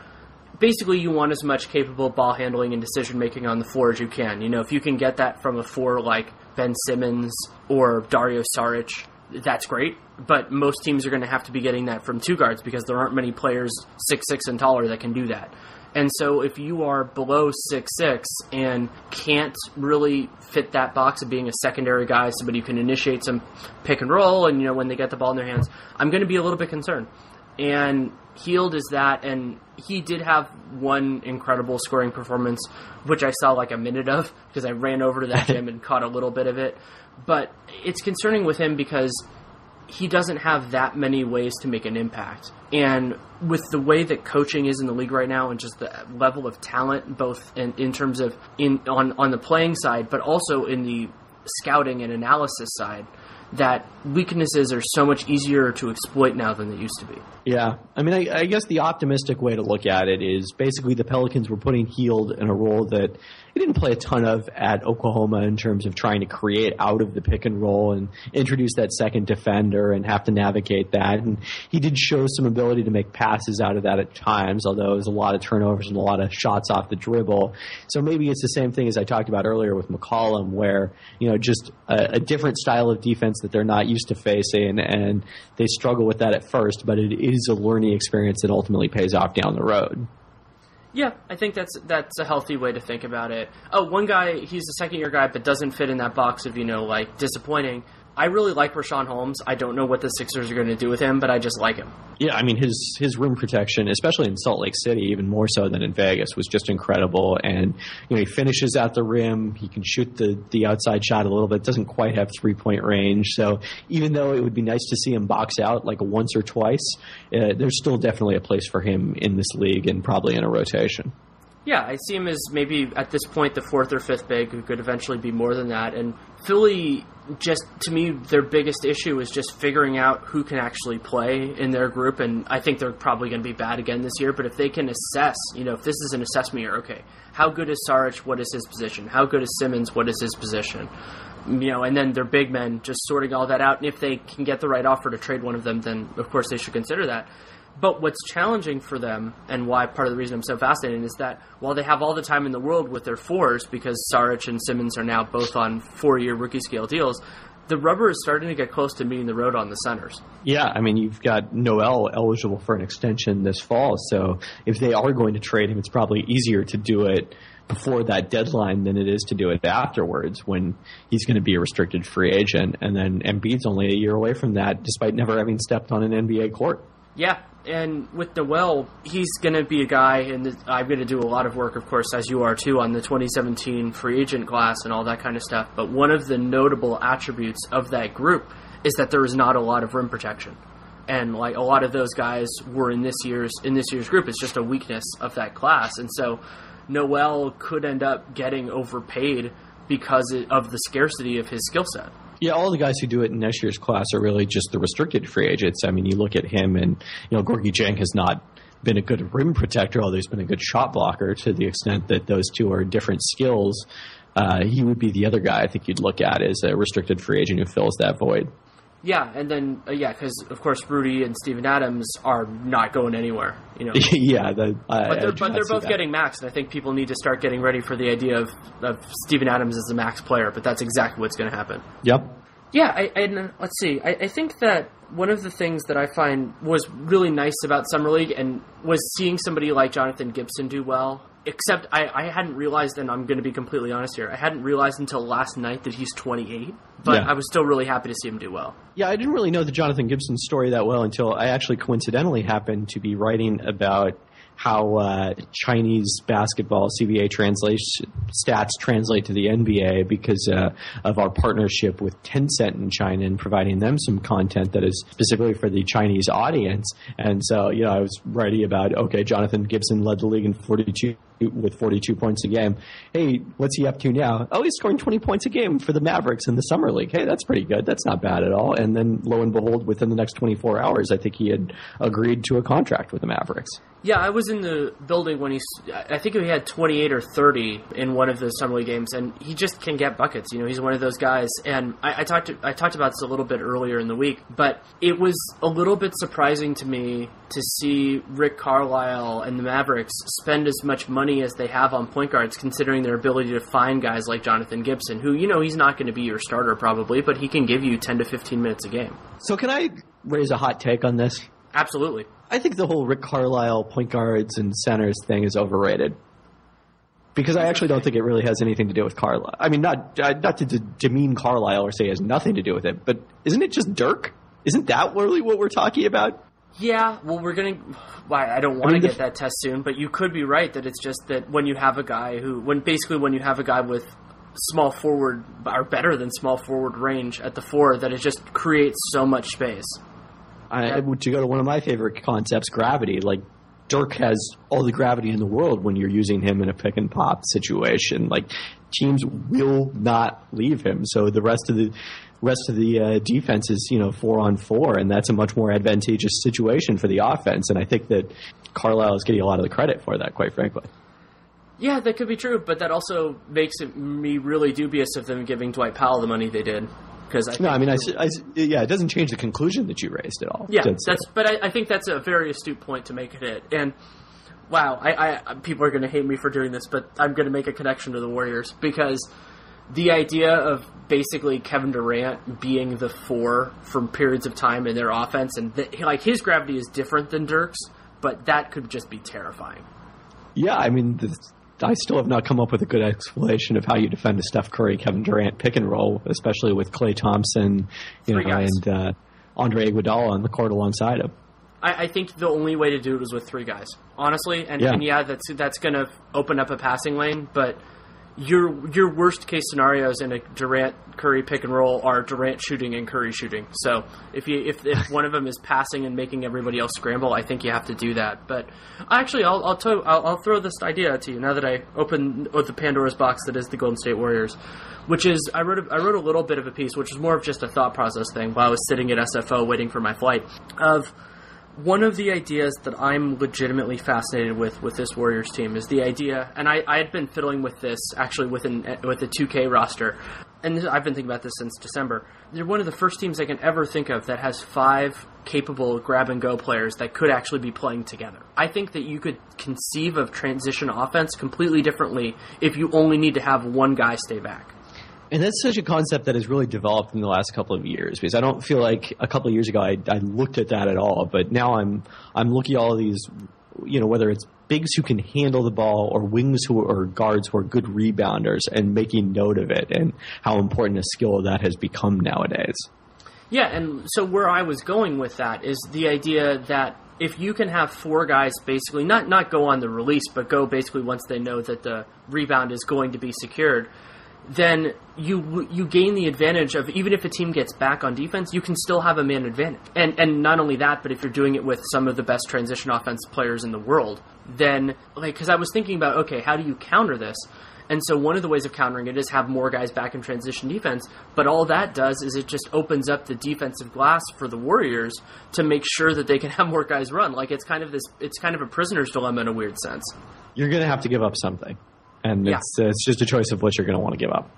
basically you want as much capable ball handling and decision making on the floor as you can. You know, if you can get that from a four like Ben Simmons or Dario Saric, that's great. But most teams are going to have to be getting that from two guards because there aren't many players six six and taller that can do that. And so if you are below six six and can't really fit that box of being a secondary guy, somebody who can initiate some pick and roll, and you know when they get the ball in their hands, I'm going to be a little bit concerned. And Hield is that, and he did have one incredible scoring performance, which I saw like a minute of because I ran over to that gym and caught a little bit of it. But it's concerning with him because he doesn't have that many ways to make an impact. And with the way that coaching is in the league right now, and just the level of talent, both in, in terms of in on on the playing side, but also in the scouting and analysis side, that weaknesses are so much easier to exploit now than they used to be. Yeah, I mean, I, I, guess the optimistic way to look at it is basically the Pelicans were putting Hield in a role that he didn't play a ton of at Oklahoma in terms of trying to create out of the pick and roll and introduce that second defender and have to navigate that. And he did show some ability to make passes out of that at times, although it was a lot of turnovers and a lot of shots off the dribble. So maybe it's the same thing as I talked about earlier with McCollum, where you know just a, a different style of defense that they're not used to facing, and they struggle with that at first, but it is a learning experience that ultimately pays off down the road. Yeah, I think that's that's a healthy way to think about it. Oh, one guy, he's a second year guy, but doesn't fit in that box of you know like disappointing. I really like Richaun Holmes. I don't know what the Sixers are going to do with him, but I just like him. Yeah, I mean his his rim protection, especially in Salt Lake City, even more so than in Vegas, was just incredible. And you know he finishes at the rim. He can shoot the the outside shot a little bit. Doesn't quite have three point range. So even though it would be nice to see him box out like once or twice, uh, there's still definitely a place for him in this league and probably in a rotation. Yeah, I see him as maybe at this point the fourth or fifth big who could eventually be more than that. And Philly, just to me, their biggest issue is just figuring out who can actually play in their group. And I think they're probably going to be bad again this year. But if they can assess, you know, if this is an assessment year, okay, how good is Saric? What is his position? How good is Simmons? What is his position? Mm, you know, and then their big men just sorting all that out. And if they can get the right offer to trade one of them, then of course they should consider that. But what's challenging for them, and why part of the reason I'm so fascinated, is that while they have all the time in the world with their fours, because Saric and Simmons are now both on four year rookie scale deals, the rubber is starting to get close to meeting the road on the centers. Yeah, I mean, you've got Noel eligible for an extension this fall, so if they are going to trade him, it's probably easier to do it before that deadline than it is to do it afterwards when he's going to be a restricted free agent. And then Embiid's only a year away from that, despite never having stepped on an NBA court. Yeah, and with Noel, he's going to be a guy, and I'm going to do a lot of work, of course, as you are too, on the 2017 free agent class and all that kind of stuff. But one of the notable attributes of that group is that there is not a lot of rim protection, and like a lot of those guys were in this year's in this year's group. It's just a weakness of that class, and so Noel could end up getting overpaid because of the scarcity of his skill set. Yeah, all the guys who do it in next year's class are really just the restricted free agents. I mean, you look at him, and you know, Gorgui Dieng has not been a good rim protector, although he's been a good shot blocker to the extent that those two are different skills. Uh, he would be the other guy I think you'd look at as a restricted free agent who fills that void. Yeah, and then uh, yeah, because of course Rudy and Steven Adams are not going anywhere. You know. yeah, the, I, but they're, but they're both getting maxed. I think people need to start getting ready for the idea of, of Steven Adams as a max player. But that's exactly what's going to happen. Yep. Yeah, I, and let's see. I, I think that one of the things that I find was really nice about summer league and was seeing somebody like Jonathan Gibson do well except I, I hadn't realized, and I'm going to be completely honest here, I hadn't realized until last night that he's 28. But yeah. I was still really happy to see him do well. Yeah, I didn't really know the Jonathan Gibson story that well until I actually coincidentally happened to be writing about how uh, Chinese basketball CBA translation stats translate to the NBA because uh, of our partnership with Tencent in China and providing them some content that is specifically for the Chinese audience. And so, you know, I was writing about okay, Jonathan Gibson led the league in 42 with 42 points a game. Hey, what's he up to now? Oh, he's scoring 20 points a game for the Mavericks in the summer league. Hey, that's pretty good. That's not bad at all. And then, lo and behold, within the next 24 hours, I think he had agreed to a contract with the Mavericks. Yeah, I was in the building when he. I think he had 28 or 30 in one of the summer league games, and he just can get buckets. You know, he's one of those guys. And I, I talked I talked about this a little bit earlier in the week, but it was a little bit surprising to me to see Rick Carlisle and the Mavericks spend as much money as they have on point guards, considering their ability to find guys like Jonathan Gibson, who you know he's not going to be your starter probably, but he can give you 10 to 15 minutes a game. So can I raise a hot take on this? Absolutely. I think the whole Rick Carlisle point guards and centers thing is overrated. Because I actually don't think it really has anything to do with Carlisle. I mean, not uh, not to demean Carlisle or say it has nothing to do with it, but isn't it just Dirk? Isn't that really what we're talking about? Yeah, well, we're gonna. Why I don't want to get that test soon, but you could be right that it's just that when you have a guy who, when basically when you have a guy with small forward or better than small forward range at the four, that it just creates so much space. I, to go to one of my favorite concepts, gravity. Like Dirk has all the gravity in the world when you're using him in a pick and pop situation. Like teams will not leave him. So the rest of the rest of the uh, defense is you know four on four, and that's a much more advantageous situation for the offense. And I think that Carlisle is getting a lot of the credit for that, quite frankly. Yeah, that could be true, but that also makes it, me really dubious of them giving Dwight Powell the money they did. Because I no, I mean, I, I, yeah, it doesn't change the conclusion that you raised at all. Yeah, that's, but I, I, think that's a very astute point to make it. And wow, I, I people are going to hate me for doing this, but I'm going to make a connection to the Warriors because the idea of basically Kevin Durant being the four from periods of time in their offense, and the, like his gravity is different than Dirk's, but that could just be terrifying. Yeah, I mean, I still have not come up with a good explanation of how you defend a Steph Curry, Kevin Durant pick and roll, especially with Klay Thompson, you Three know, guys. and uh, Andre Iguodala on the court alongside him. I, I, think the only way to do it was with three guys, honestly. And yeah, and yeah that's that's going to open up a passing lane, but your your worst case scenarios in a Durant Curry pick and roll are Durant shooting and Curry shooting. So if you if, if one of them is passing and making everybody else scramble, I think you have to do that. But actually, I'll I'll, to, I'll, I'll throw this idea to you now that I open the Pandora's box that is the Golden State Warriors, which is I wrote a, I wrote a little bit of a piece, which was more of just a thought process thing while I was sitting at SFO waiting for my flight of one of the ideas that I'm legitimately fascinated with with this Warriors team is the idea, and I, I had been fiddling with this actually with with the 2K roster, and this, I've been thinking about this since December. They're one of the first teams I can ever think of that has five capable grab and go players that could actually be playing together. I think that you could conceive of transition offense completely differently if you only need to have one guy stay back. And that's such a concept that has really developed in the last couple of years because I don't feel like a couple of years ago I, I looked at that at all, but now I'm I'm looking at all these, you know, whether it's bigs who can handle the ball or wings who are guards who are good rebounders and making note of it and how important a skill that has become nowadays. Yeah, and so where I was going with that is the idea that if you can have four guys basically not not go on the release, but go basically once they know that the rebound is going to be secured, then you you gain the advantage of even if a team gets back on defense, you can still have a man advantage. And and not only that, but if you're doing it with some of the best transition offense players in the world, then like because I was thinking about okay, how do you counter this? And so one of the ways of countering it is have more guys back in transition defense. But all that does is it just opens up the defensive glass for the Warriors to make sure that they can have more guys run. Like it's kind of this, it's kind of a prisoner's dilemma in a weird sense. You're going to have to give up something, and Yeah. it's uh, it's just a choice of what you're going to want to give up.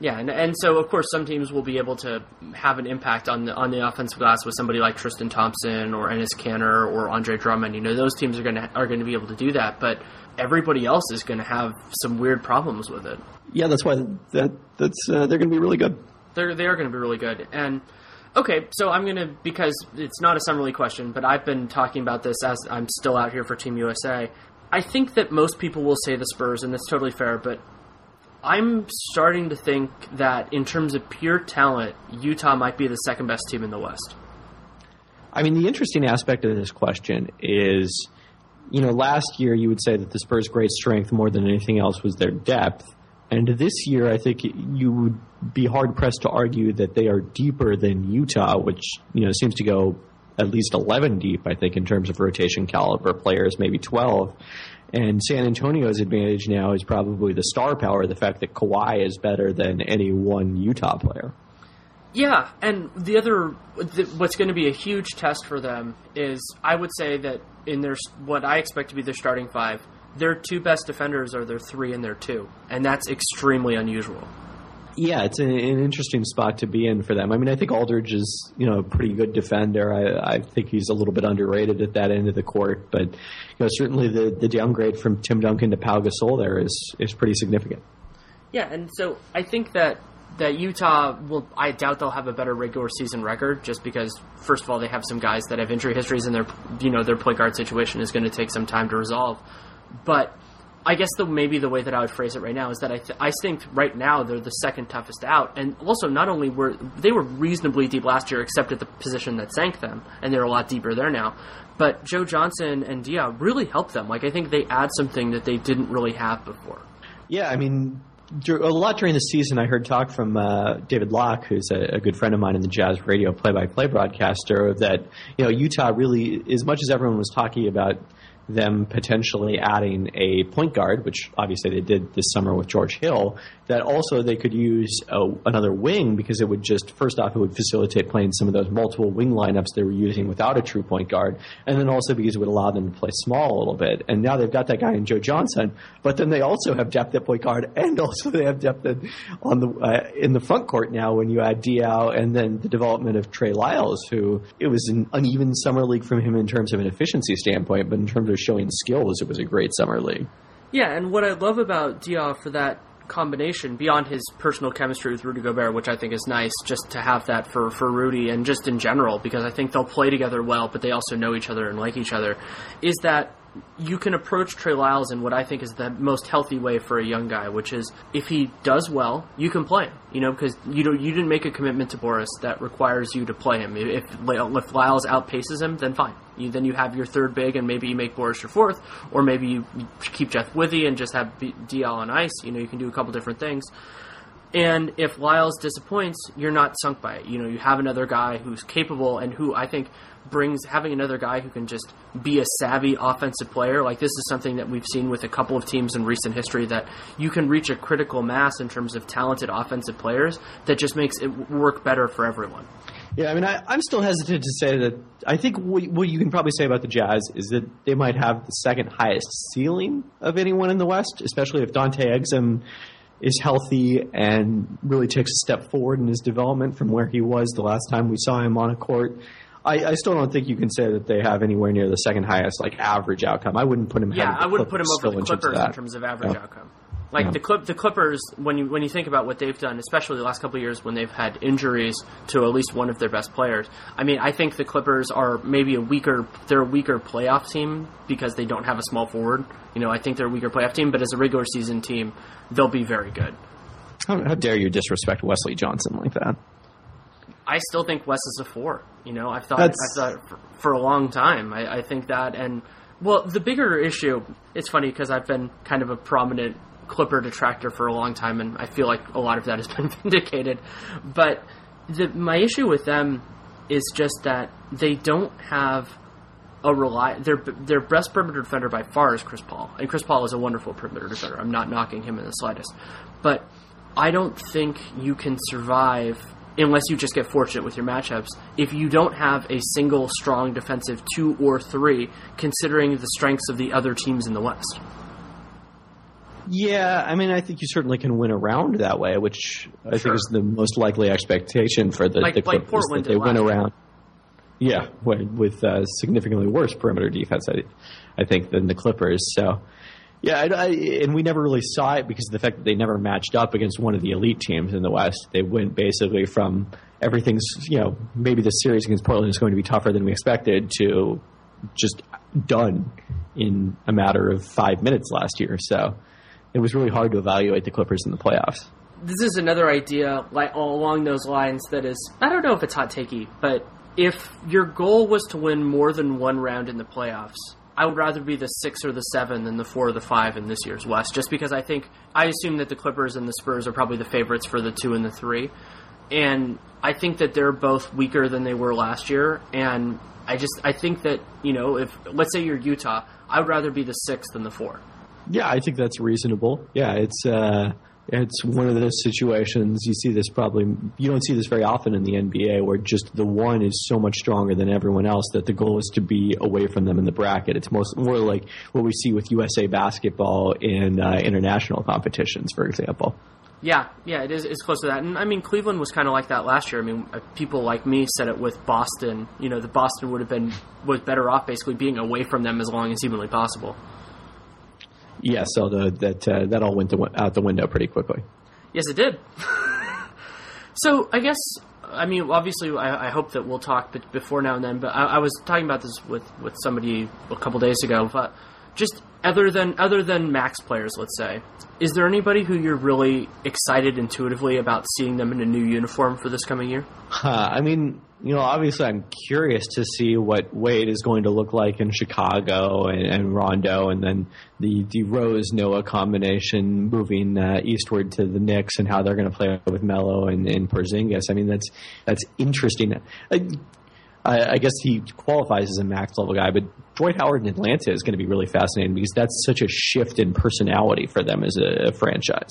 Yeah, and, and so of course some teams will be able to have an impact on the on the offensive glass with somebody like Tristan Thompson or Enes Kanter or Andre Drummond. You know, those teams are going to are going to be able to do that, but everybody else is going to have some weird problems with it. Yeah, that's why that that's uh, they're going to be really good. They're they are going to be really good. And okay, so I'm going to because it's not a summer league question, but I've been talking about this as I'm still out here for Team USA. I think that most people will say the Spurs, and that's totally fair, but I'm starting to think that in terms of pure talent, Utah might be the second best team in the West. I mean, the interesting aspect of this question is, you know, last year you would say that the Spurs' great strength more than anything else was their depth. And this year, I think you would be hard pressed to argue that they are deeper than Utah, which, you know, seems to go at least 11 deep, I think, in terms of rotation caliber players, maybe 12. And San Antonio's advantage now is probably the star power, the fact that Kawhi is better than any one Utah player. Yeah, and the other, the, what's going to be a huge test for them is, I would say that in their what I expect to be their starting five, their two best defenders are their three and their two, and that's extremely unusual. Yeah, it's an, an interesting spot to be in for them. I mean, I think Aldridge is, you know, a pretty good defender. I, I think he's a little bit underrated at that end of the court, but you know, certainly the, the downgrade from Tim Duncan to Pau Gasol there is is pretty significant. Yeah, and so I think that that Utah will. I doubt they'll have a better regular season record, just because first of all they have some guys that have injury histories, and their you know their point guard situation is going to take some time to resolve. But I guess the maybe the way that I would phrase it right now is that I th- I think right now they're the second toughest out, and also not only were they were reasonably deep last year, except at the position that sank them, and they're a lot deeper there now. But Joe Johnson and Diaw really helped them. Like I think they add something that they didn't really have before. Yeah, I mean, a lot during the season, I heard talk from uh, David Locke, who's a, a good friend of mine in the Jazz radio play-by-play broadcaster, that you know Utah really, as much as everyone was talking about them potentially adding a point guard, which obviously they did this summer with George Hill, that also they could use a, another wing because it would just, first off, it would facilitate playing some of those multiple wing lineups they were using without a true point guard, and then also because it would allow them to play small a little bit. And now they've got that guy in Joe Johnson, but then they also have depth at point guard, and also they have depth in, on the uh, in the front court now when you add Diaw and then the development of Trey Lyles, who it was an uneven summer league from him in terms of an efficiency standpoint, but in terms of showing skills, it was a great summer league. Yeah, and what I love about Diaw for that combination, beyond his personal chemistry with Rudy Gobert, which I think is nice, just to have that for, for Rudy and just in general, because I think they'll play together well, but they also know each other and like each other, is that you can approach Trey Lyles in what I think is the most healthy way for a young guy, which is if he does well, you can play him. You know, because you know you didn't make a commitment to Boris that requires you to play him. If if Lyles outpaces him, then fine. You, then you have your third big, and maybe you make Boris your fourth, or maybe you keep Jeff Withey and just have DL on ice. You know, you can do a couple different things. And if Lyles disappoints, you're not sunk by it. You know, you have another guy who's capable and who I think brings having another guy who can just be a savvy offensive player. Like this is something that we've seen with a couple of teams in recent history that you can reach a critical mass in terms of talented offensive players that just makes it work better for everyone. Yeah, I mean, I, I'm still hesitant to say that. I think what, what you can probably say about the Jazz is that they might have the second highest ceiling of anyone in the West, especially if Dante Exum is healthy and really takes a step forward in his development from where he was the last time we saw him on a court. I, I still don't think you can say that they have anywhere near the second highest like average outcome. I wouldn't put him. Yeah, ahead of the I wouldn't put him over the still in terms of Clippers in terms of average Yeah. outcome. Like Yeah. the Clip, the Clippers, when you when you think about what they've done, especially the last couple of years when they've had injuries to at least one of their best players. I mean, I think the Clippers are maybe a weaker. They're a weaker playoff team because they don't have a small forward. You know, I think they're a weaker playoff team, but as a regular season team, they'll be very good. How, how dare you disrespect Wesley Johnson like that? I still think Wes is a four. You know, I've thought That's- I've thought for, for a long time. I, I think that, and well, the bigger issue. It's funny because I've been kind of a prominent Clipper detractor for a long time, and I feel like a lot of that has been vindicated. But the, my issue with them is just that they don't have a rely. Their their best perimeter defender by far is Chris Paul, and Chris Paul is a wonderful perimeter defender. I'm not knocking him in the slightest, but I don't think you can survive unless you just get fortunate with your matchups if you don't have a single strong defensive two or three, considering the strengths of the other teams in the West. Yeah, I mean, I think you certainly can win around that way, which I think is the most likely expectation for the, Like- the like Clippers Portland that they win around. Yeah, with, with uh, significantly worse perimeter defense, I, I think, than the Clippers. So, yeah, I, I, and we never really saw it because of the fact that they never matched up against one of the elite teams in the West. They went basically from everything's, you know, maybe the series against Portland is going to be tougher than we expected to just done in a matter of five minutes last year. So it was really hard to evaluate the Clippers in the playoffs. This is another idea like along those lines that is I don't know if it's hot takey, but if your goal was to win more than one round in the playoffs, I would rather be the six or the seven than the four or the five in this year's West. Just because I think I assume that the Clippers and the Spurs are probably the favorites for the two and the three, and I think that they're both weaker than they were last year. And I just I think that you know if let's say you're Utah, I would rather be the six than the four. Yeah, I think that's reasonable. Yeah, it's uh, it's one of those situations you see this probably you don't see this very often in the NBA where just the one is so much stronger than everyone else that the goal is to be away from them in the bracket. It's most more like what we see with USA basketball in uh, international competitions, for example. Yeah, yeah, it is. It's close to that, and I mean, Cleveland was kind of like that last year. I mean, uh, people like me said it with Boston. You know, the Boston would have been was better off basically being away from them as long as humanly possible. Yeah, so the, that uh, that all went the, out the window pretty quickly. Yes, it did. so I guess I mean, obviously, I, I hope that we'll talk before now and then. But I, I was talking about this with, with somebody a couple days ago. But just other than other than Max players, let's say, is there anybody who you're really excited intuitively about seeing them in a new uniform for this coming year? Huh, I mean, you know, obviously, I'm curious to see what Wade is going to look like in Chicago and, and Rondo, and then the the Rose Noah combination moving uh, eastward to the Knicks and how they're going to play with Melo and, and Porzingis. I mean, that's that's interesting. I, I, I guess he qualifies as a max level guy, but Dwight Howard in Atlanta is going to be really fascinating because that's such a shift in personality for them as a, a franchise.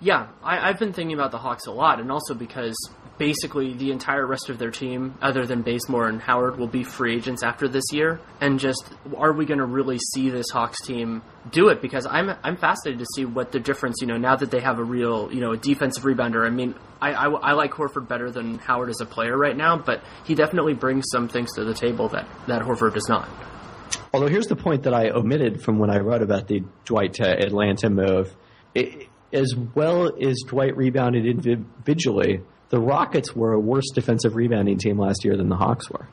Yeah, I, I've been thinking about the Hawks a lot, and also because basically the entire rest of their team, other than Bazemore and Howard, will be free agents after this year. And just are we going to really see this Hawks team do it? Because I'm I'm fascinated to see what the difference. You know, now that they have a real you know a defensive rebounder. I mean, I, I, I like Horford better than Howard as a player right now, but he definitely brings some things to the table that that Horford does not. Although here's the point that I omitted from when I wrote about the Dwight to Atlanta move. It, as well as Dwight rebounded individually, the Rockets were a worse defensive rebounding team last year than the Hawks were.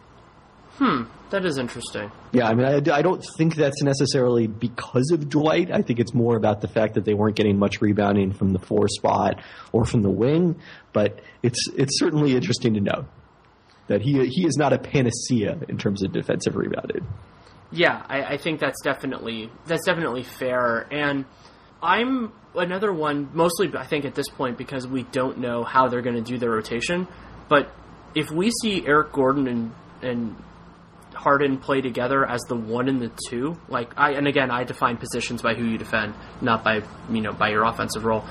Hmm, that is interesting. Yeah, I mean, I, I don't think that's necessarily because of Dwight. I think it's more about the fact that they weren't getting much rebounding from the four spot or from the wing. But it's it's certainly interesting to note that he he is not a panacea in terms of defensive rebounding. Yeah, I, I think that's definitely that's definitely fair, and I'm another one. Mostly, I think at this point because we don't know how they're going to do their rotation. But if we see Eric Gordon and and Harden play together as the one and the two, like I and again I define positions by who you defend, not by you know by your offensive role.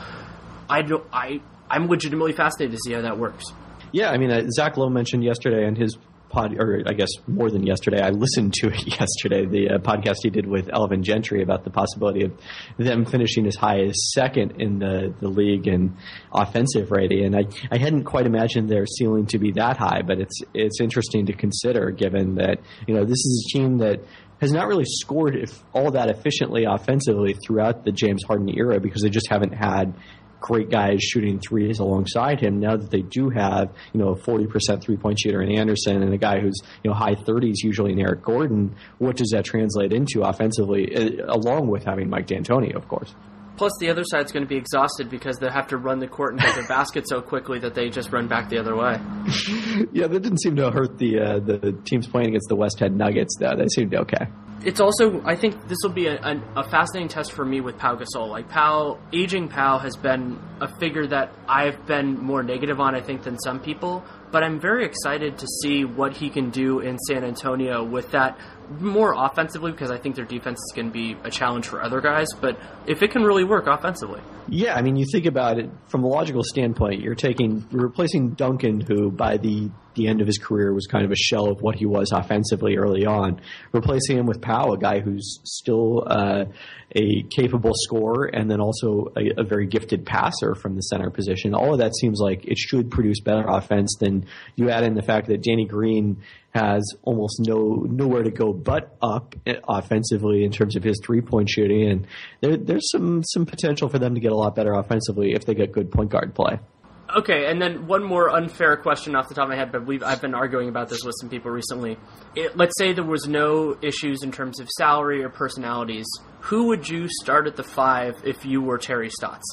I don't I I'm legitimately fascinated to see how that works. Yeah, I mean, uh, Zach Lowe mentioned yesterday in his pod, or I guess more than yesterday, I listened to it yesterday, the uh, podcast he did with Alvin Gentry about the possibility of them finishing as high as second in the, the league in offensive rating. And I, I hadn't quite imagined their ceiling to be that high, but it's, it's interesting to consider given that, you know, this is a team that has not really scored all that efficiently offensively throughout the James Harden era because they just haven't had great guys shooting threes alongside him. Now that they do have, you know, a 40% three point shooter in Anderson and a guy who's, you know, high 30s usually in Eric Gordon, what does that translate into offensively, uh, along with having Mike D'Antoni, of course? Plus, the other side's going to be exhausted because they have to run the court and get their basket so quickly that they just run back the other way. yeah, that didn't seem to hurt the uh, the teams playing against the Westhead Nuggets. Though they seemed okay it's also I think this will be a, a, a, fascinating test for me with Pau Gasol. Like Pau, aging Pau has been a figure that I've been more negative on, I think, than some people. But I'm very excited to see what he can do in San Antonio with that more offensively because I think their defense is going to be a challenge for other guys. But if it can really work offensively, yeah, I mean, you think about it from a logical standpoint. You're taking, you're replacing Duncan, who by the the end of his career was kind of a shell of what he was offensively early on, replacing him with Pau, a guy who's still uh, a capable scorer and then also a, a, very gifted passer from the center position. All of that seems like it should produce better offense than you add in the fact that Danny Green has almost no nowhere to go but up offensively in terms of his three point shooting, and there, there's some some potential for them to get a lot better offensively if they get good point guard play. Okay, and then one more unfair question off the top of my head, but we've I've been arguing about this with some people recently. It, let's say there was no issues in terms of salary or personalities. Who would you start at the five if you were Terry Stotts?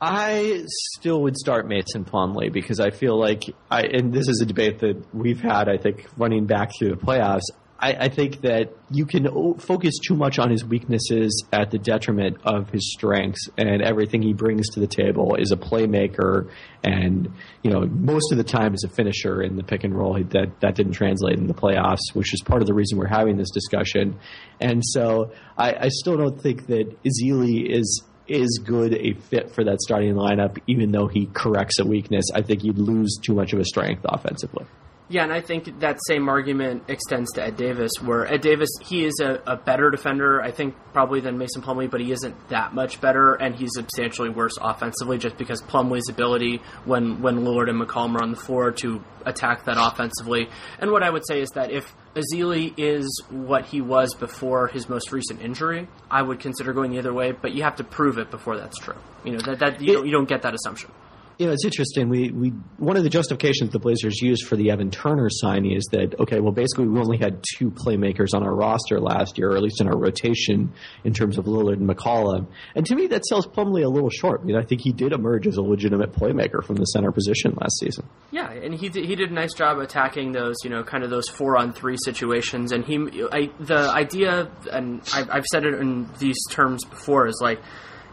I still would start Mason Plumlee because I feel like I and this is a debate that we've had. I think running back through the playoffs. I, I, think that you can focus too much on his weaknesses at the detriment of his strengths, and everything he brings to the table is a playmaker, and you know most of the time is a finisher in the pick and roll. That that didn't translate in the playoffs, which is part of the reason we're having this discussion. And so I, I still don't think that Ezeli is is good a fit for that starting lineup, even though he corrects a weakness. I think you'd lose too much of a strength offensively. Yeah, and I think that same argument extends to Ed Davis, where Ed Davis he is a, a, better defender, I think, probably than Mason Plumlee, but he isn't that much better, and he's substantially worse offensively, just because Plumlee's ability when when Lillard and McCollum are on the floor to attack that offensively. And what I would say is that if Ezeli is what he was before his most recent injury, I would consider going the other way, but you have to prove it before that's true. You know that, that you, don't, you don't get that assumption you know, it's interesting. We, we one of the justifications the Blazers used for the Evan Turner signing is that okay, well, basically we only had two playmakers on our roster last year, or at least in our rotation in terms of Lillard and McCollum. And to me, that sells Plumlee a little short. I mean, I think he did emerge as a legitimate playmaker from the center position last season. Yeah, and he did, he did a nice job attacking those, you know, kind of those four on three situations. And he, I, the idea, and I've, I've said it in these terms before, is like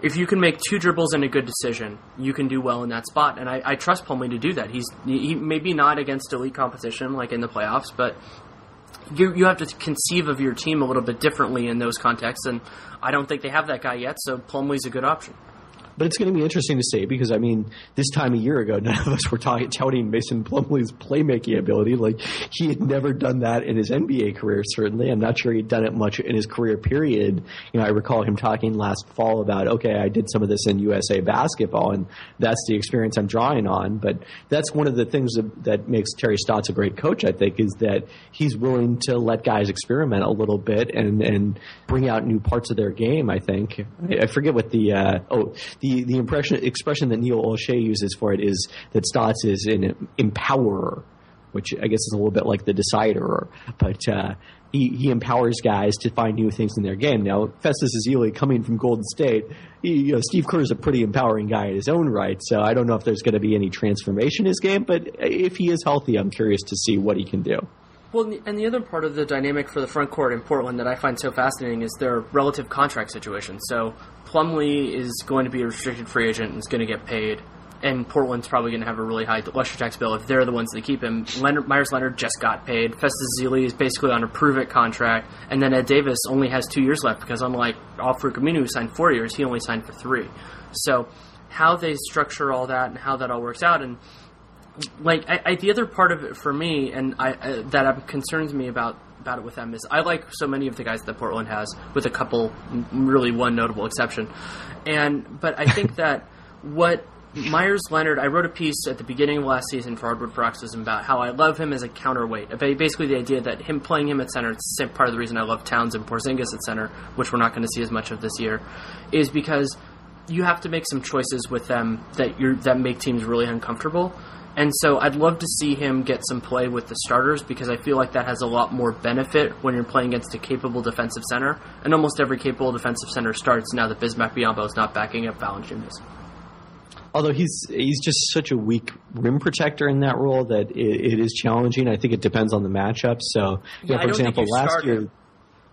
if you can make two dribbles and a good decision, you can do well in that spot. And I, I trust Plumlee to do that. He's he maybe not against elite competition like in the playoffs, but you you have to conceive of your team a little bit differently in those contexts. And I don't think they have that guy yet, so Plumlee's a good option. But it's going to be interesting to see because I mean, this time a year ago, none of us were t- touting Mason Plumlee's playmaking ability. Like he had never done that in his NBA career. Certainly, I'm not sure he'd done it much in his career. Period. You know, I recall him talking last fall about, okay, I did some of this in USA basketball, and that's the experience I'm drawing on. But that's one of the things that, that makes Terry Stotts a great coach. I think is that he's willing to let guys experiment a little bit and and bring out new parts of their game. I think I, I forget what the uh, oh the the the impression expression that Neil Olshey uses for it is that Stotts is an empowerer, which I guess is a little bit like the decider, but uh, he, he empowers guys to find new things in their game. Now, Festus Ezeli coming from Golden State, he, you know, Steve Kerr is a pretty empowering guy in his own right. So I don't know if there's going to be any transformation in his game, but if he is healthy, I'm curious to see what he can do. Well, and the other part of the dynamic for the front court in Portland that I find so fascinating is their relative contract situation. So Plumlee is going to be a restricted free agent and is going to get paid, and Portland's probably going to have a really high luxury tax bill if they're the ones that keep him. Leonard, Meyers Leonard just got paid. Festus Ezeli is basically on a prove it contract, and then Ed Davis only has two years left because unlike Al-Farouq Aminu, who signed four years, he only signed for three. So how they structure all that and how that all works out and like I, I, the other part of it for me, and I, uh, that concerns me about about it with them is I like so many of the guys that Portland has, with a couple, really one notable exception, and but I think that what Meyers Leonard, I wrote a piece at the beginning of last season for Hardwood Paroxysm about how I love him as a counterweight. Basically, the idea that him playing him at center, it's part of the reason I love Towns and Porzingis at center, which we're not going to see as much of this year, is because you have to make some choices with them that you that make teams really uncomfortable. And so I'd love to see him get some play with the starters because I feel like that has a lot more benefit when you're playing against a capable defensive center. And almost every capable defensive center starts now that Bismack Biyombo is not backing up Valanciunas. Although he's he's just such a weak rim protector in that role that it, it is challenging. I think it depends on the matchup. So, yeah, know, for example, last year.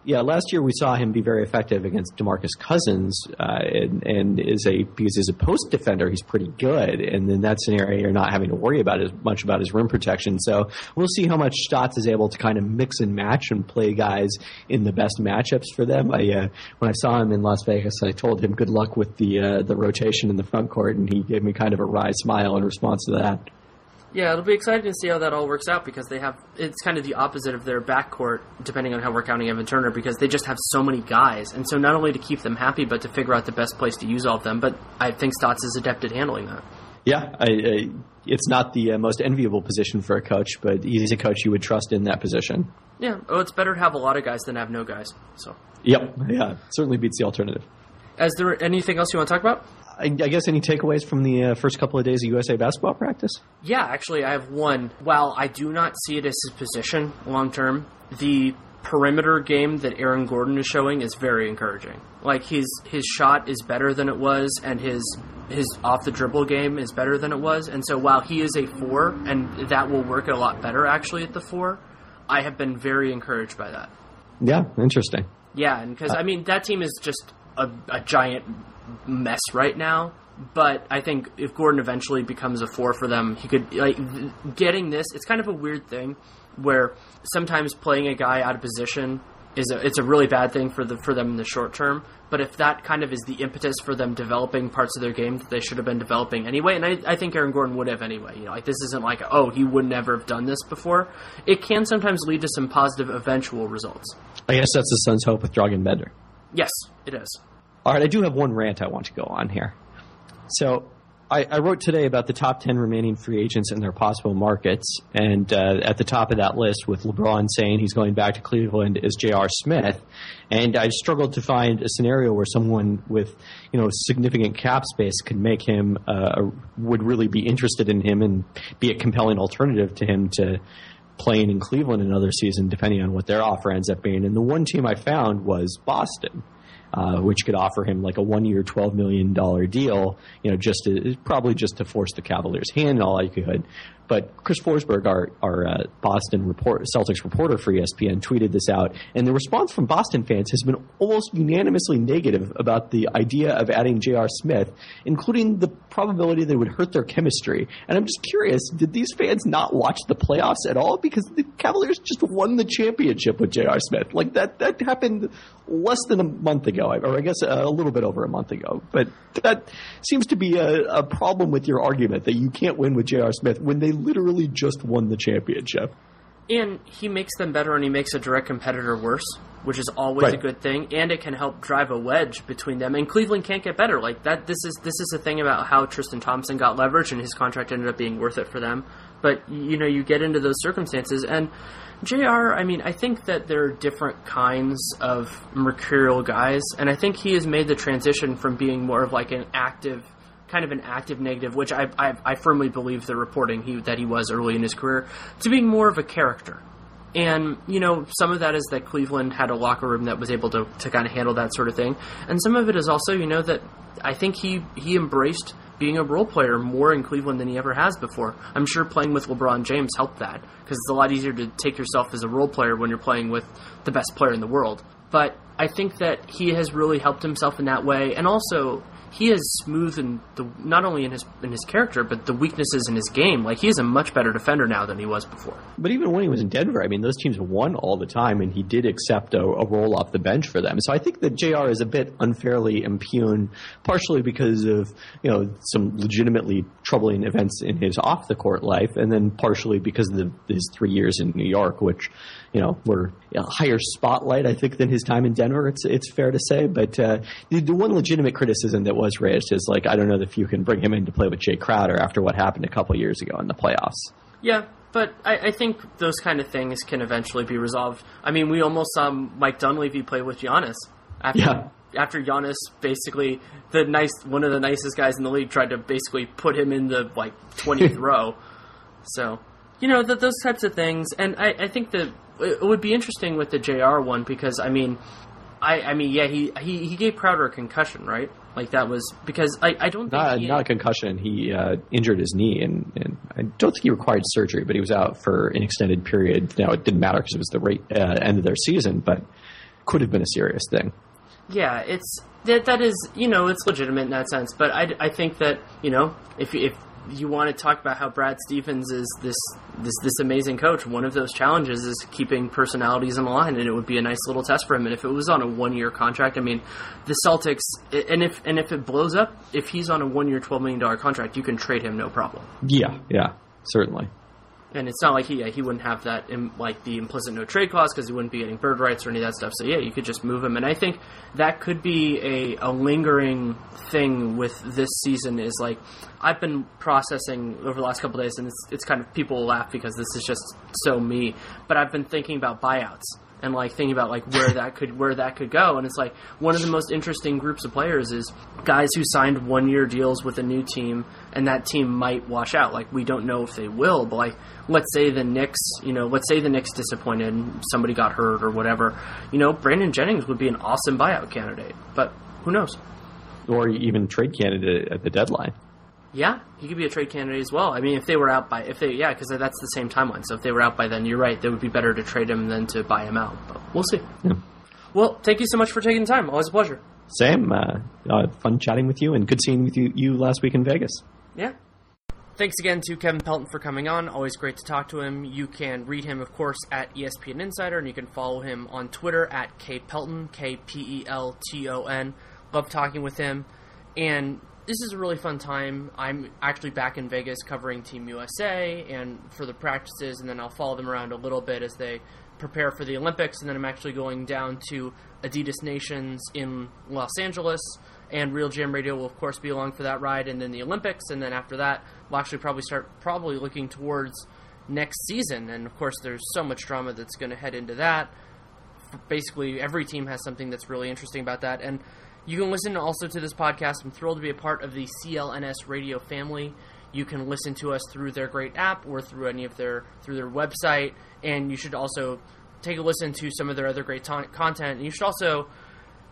Yeah, last year we saw him be very effective against DeMarcus Cousins, uh, and, and is a because as a post defender he's pretty good, and in that scenario you're not having to worry about as much about his rim protection. So we'll see how much Stotts is able to kind of mix and match and play guys in the best matchups for them. I uh, when I saw him in Las Vegas, I told him good luck with the uh, the rotation in the front court, and he gave me kind of a wry smile in response to that. Yeah, it'll be exciting to see how that all works out because they have it's kind of the opposite of their backcourt, depending on how we're counting Evan Turner, because they just have so many guys, and so not only to keep them happy, but to figure out the best place to use all of them. But I think Stotts is adept at handling that. Yeah, I, I, it's not the uh, most enviable position for a coach, but he's a coach you would trust in that position. Yeah, oh, it's better to have a lot of guys than have no guys. So. Yep. Yeah, certainly beats the alternative. Is there anything else you want to talk about? I, guess any takeaways from the uh, first couple of days of USA basketball practice? Yeah, actually, I have one. While I do not see it as his position long term, the perimeter game that Aaron Gordon is showing is very encouraging. Like his his shot is better than it was, and his his off the dribble game is better than it was. And so while he is a four, and that will work a lot better actually at the four, I have been very encouraged by that. Yeah, interesting. Yeah, and because I mean that team is just a, a giant mess right now. But I think if Gordon eventually becomes a four for them, he could like getting this. It's kind of a weird thing where sometimes playing a guy out of position is a, it's a really bad thing for the for them in the short term. But if that kind of is the impetus for them developing parts of their game that they should have been developing anyway, and I, I think Aaron Gordon would have anyway. You know, like this isn't like oh he would never have done this before. It can sometimes lead to some positive eventual results. I guess that's the Suns' hope with Dragan Bender. Yes, it is. All right, I do have one rant I want to go on here. So I, I, wrote today about the top 10 remaining free agents and their possible markets. And uh, at the top of that list, with LeBron saying he's going back to Cleveland, is J.R. Smith. And I struggled to find a scenario where someone with you know significant cap space could make him, uh, would really be interested in him and be a compelling alternative to him to playing in Cleveland another season, depending on what their offer ends up being. And the one team I found was Boston. Uh, which could offer him like a one-year, twelve million dollar deal. You know, just to, probably just to force the Cavaliers' hand, all likelihood. But Chris Forsberg, our, our uh, Boston report, Celtics reporter for ESPN, tweeted this out, and the response from Boston fans has been almost unanimously negative about the idea of adding J.R. Smith, including the probability that it would hurt their chemistry. And I'm just curious, did these fans not watch the playoffs at all? Because the Cavaliers just won the championship with J.R. Smith. Like that, that happened less than a month ago, or I guess a little bit over a month ago. But that seems to be a, a problem with your argument that you can't win with J.R. Smith when they literally just won the championship. And he makes them better and he makes a direct competitor worse, which is always right. a good thing. And it can help drive a wedge between them. And Cleveland can't get better. Like that this is this is the thing about how Tristan Thompson got leverage and his contract ended up being worth it for them. But you know, you get into those circumstances and JR, I mean, I think that there are different kinds of mercurial guys, and I think he has made the transition from being more of like an active kind of an active negative, which I, I, I firmly believe the reporting he, that he was early in his career, to being more of a character. And, you know, some of that is that Cleveland had a locker room that was able to, to kind of handle that sort of thing. And some of it is also, you know, that I think he, he embraced being a role player more in Cleveland than he ever has before. I'm sure playing with LeBron James helped that because it's a lot easier to take yourself as a role player when you're playing with the best player in the world. But I think that he has really helped himself in that way. And also, he has smoothed the not only in his in his character but the weaknesses in his game. Like he is a much better defender now than he was before. But even when he was in Denver, I mean, those teams won all the time, and he did accept a, a role off the bench for them. So I think that J.R. is a bit unfairly impugned, partially because of you know some legitimately troubling events in his off the court life, and then partially because of the, his three years in New York, which you know were a higher spotlight, I think, than his time in Denver. It's it's fair to say, but uh, the, the one legitimate criticism that was raised is like I don't know if you can bring him in to play with Jae Crowder after what happened a couple years ago in the playoffs. Yeah, but I, I, think those kind of things can eventually be resolved. I mean, we almost saw Mike Dunleavy play with Giannis after yeah. after Giannis basically the nice one of the nicest guys in the league tried to basically put him in the like twentieth row. So you know that those types of things, and I, I think that it would be interesting with the J.R. one because I mean, I I mean yeah he he, he gave Crowder a concussion right like that was because I, I don't think not, he, not a concussion. He uh, injured his knee, and, and I don't think he required surgery, but he was out for an extended period. Now it didn't matter because it was the rate, uh, end of their season, but could have been a serious thing. Yeah, it's that that is you know it's legitimate in that sense, but I, I think that you know if if you want to talk about how Brad Stevens is this this this amazing coach. One of those challenges is keeping personalities in line, and it would be a nice little test for him. And if it was on a one year contract, I mean, the Celtics, and if and if it blows up, if he's on a one year, twelve million dollar contract, you can trade him no problem. Yeah, yeah, certainly and it's not like he he wouldn't have that in, like the implicit no trade clause because he wouldn't be getting bird rights or any of that stuff. So yeah, you could just move him, and I think that could be a, a lingering thing with this season. Is like I've been processing over the last couple days, and it's it's kind of people laugh because this is just so me. But I've been thinking about buyouts and like thinking about like where that could where that could go. And it's like one of the most interesting groups of players is guys who signed one year deals with a new team and that team might wash out. Like we don't know if they will but like let's say the Knicks you know let's say the Knicks disappointed somebody got hurt or whatever. You know Brandon Jennings would be an awesome buyout candidate but who knows? Or even trade candidate at the deadline yeah, he could be a trade candidate as well. I mean, if they were out by if they yeah, because that's the same timeline. So if they were out by then, you're right. It would be better to trade him than to buy him out. But we'll see. Yeah. Well, thank you so much for taking the time. Always a pleasure. Same. Uh, uh, fun chatting with you, and good seeing with you, you last week in Vegas. Yeah. Thanks again to Kevin Pelton for coming on. Always great to talk to him. You can read him, of course, at ESPN Insider, and you can follow him on Twitter at K Pelton, K P E L T O N. Love talking with him. And this is a really fun time. I'm actually back in Vegas covering Team USA and for the practices, and then I'll follow them around a little bit as they prepare for the Olympics. And then I'm actually going down to Adidas Nations in Los Angeles, and RealGM Radio will of course be along for that ride, and then the Olympics, and then after that we'll actually probably start probably looking towards next season. And of course, there's so much drama that's going to head into that. Basically, every team has something that's really interesting about that, and you can listen also to this podcast. I'm thrilled to be a part of the CLNS radio family. You can listen to us through their great app or through any of their through their website, and you should also take a listen to some of their other great ta- content. And you should also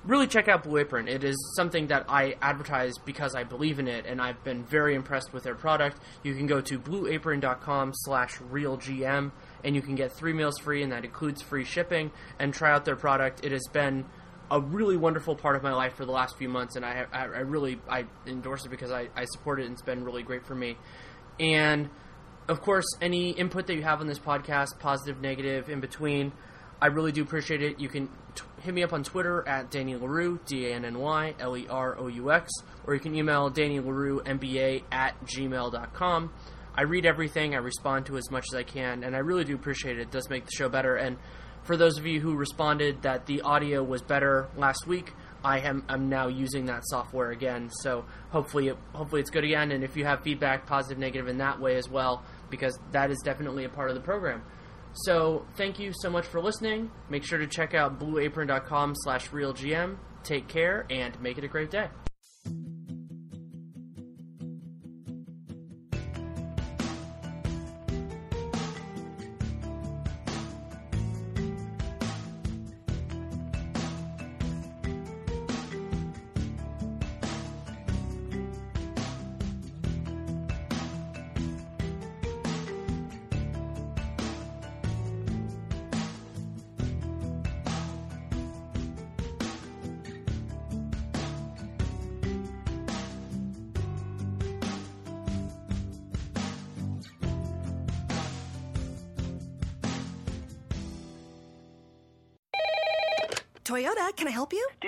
really check out Blue Apron. It is something that I advertise because I believe in it, and I've been very impressed with their product. You can go to blueapron.com slash realgm, and you can get three meals free, and that includes free shipping, and try out their product. It has been a really wonderful part of my life for the last few months, and I, I, I really I endorse it because I, I support it and it's been really great for me. And of course, any input that you have on this podcast, positive, negative, in between, I really do appreciate it. You can t- hit me up on Twitter at Danny Leroux, D A N N Y L E R O U X, or you can email Danny Leroux, MBA at gmail.com. I read everything, I respond to as much as I can, and I really do appreciate it. It does make the show better. And for those of you who responded that the audio was better last week, I am I'm now using that software again. So hopefully it, hopefully it's good again. And if you have feedback, positive, negative, in that way as well, because that is definitely a part of the program. So thank you so much for listening. Make sure to check out blueapron.com slash realgm. Take care and make it a great day.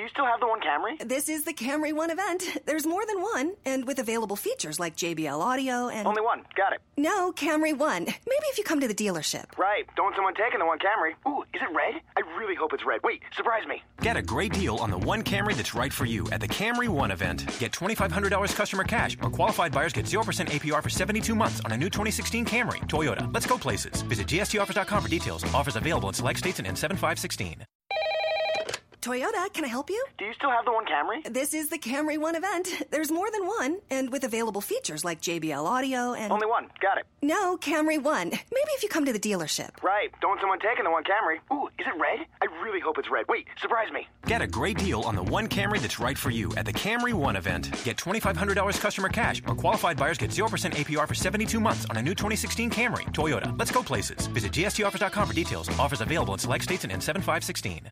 You? Still have the one Camry? This is the Camry One event. There's more than one, and with available features like JBL audio and. Only one. Got it. No, Camry One. Maybe if you come to the dealership. Right. Don't want someone taking the one Camry. Ooh, is it red? I really hope it's red. Wait, surprise me. Get a great deal on the one Camry that's right for you at the Camry One event. Get $2,500 customer cash, or qualified buyers get 0% APR for 72 months on a new 2016 Camry. Toyota. Let's go places. Visit gstoffers.com for details. Offers available in select states and N7516. Toyota, can I help you? Do you still have the one Camry? This is the Camry One event. There's more than one, and with available features like JBL audio and. Only one. Got it. No, Camry One. Maybe if you come to the dealership. Right. Don't want someone taking the one Camry. Ooh, is it red? I really hope it's red. Wait, surprise me. Get a great deal on the one Camry that's right for you at the Camry One event. Get $2,500 customer cash, or qualified buyers get 0% APR for 72 months on a new 2016 Camry. Toyota. Let's go places. Visit gstoffers.com for details. Offers available in select states and N7516.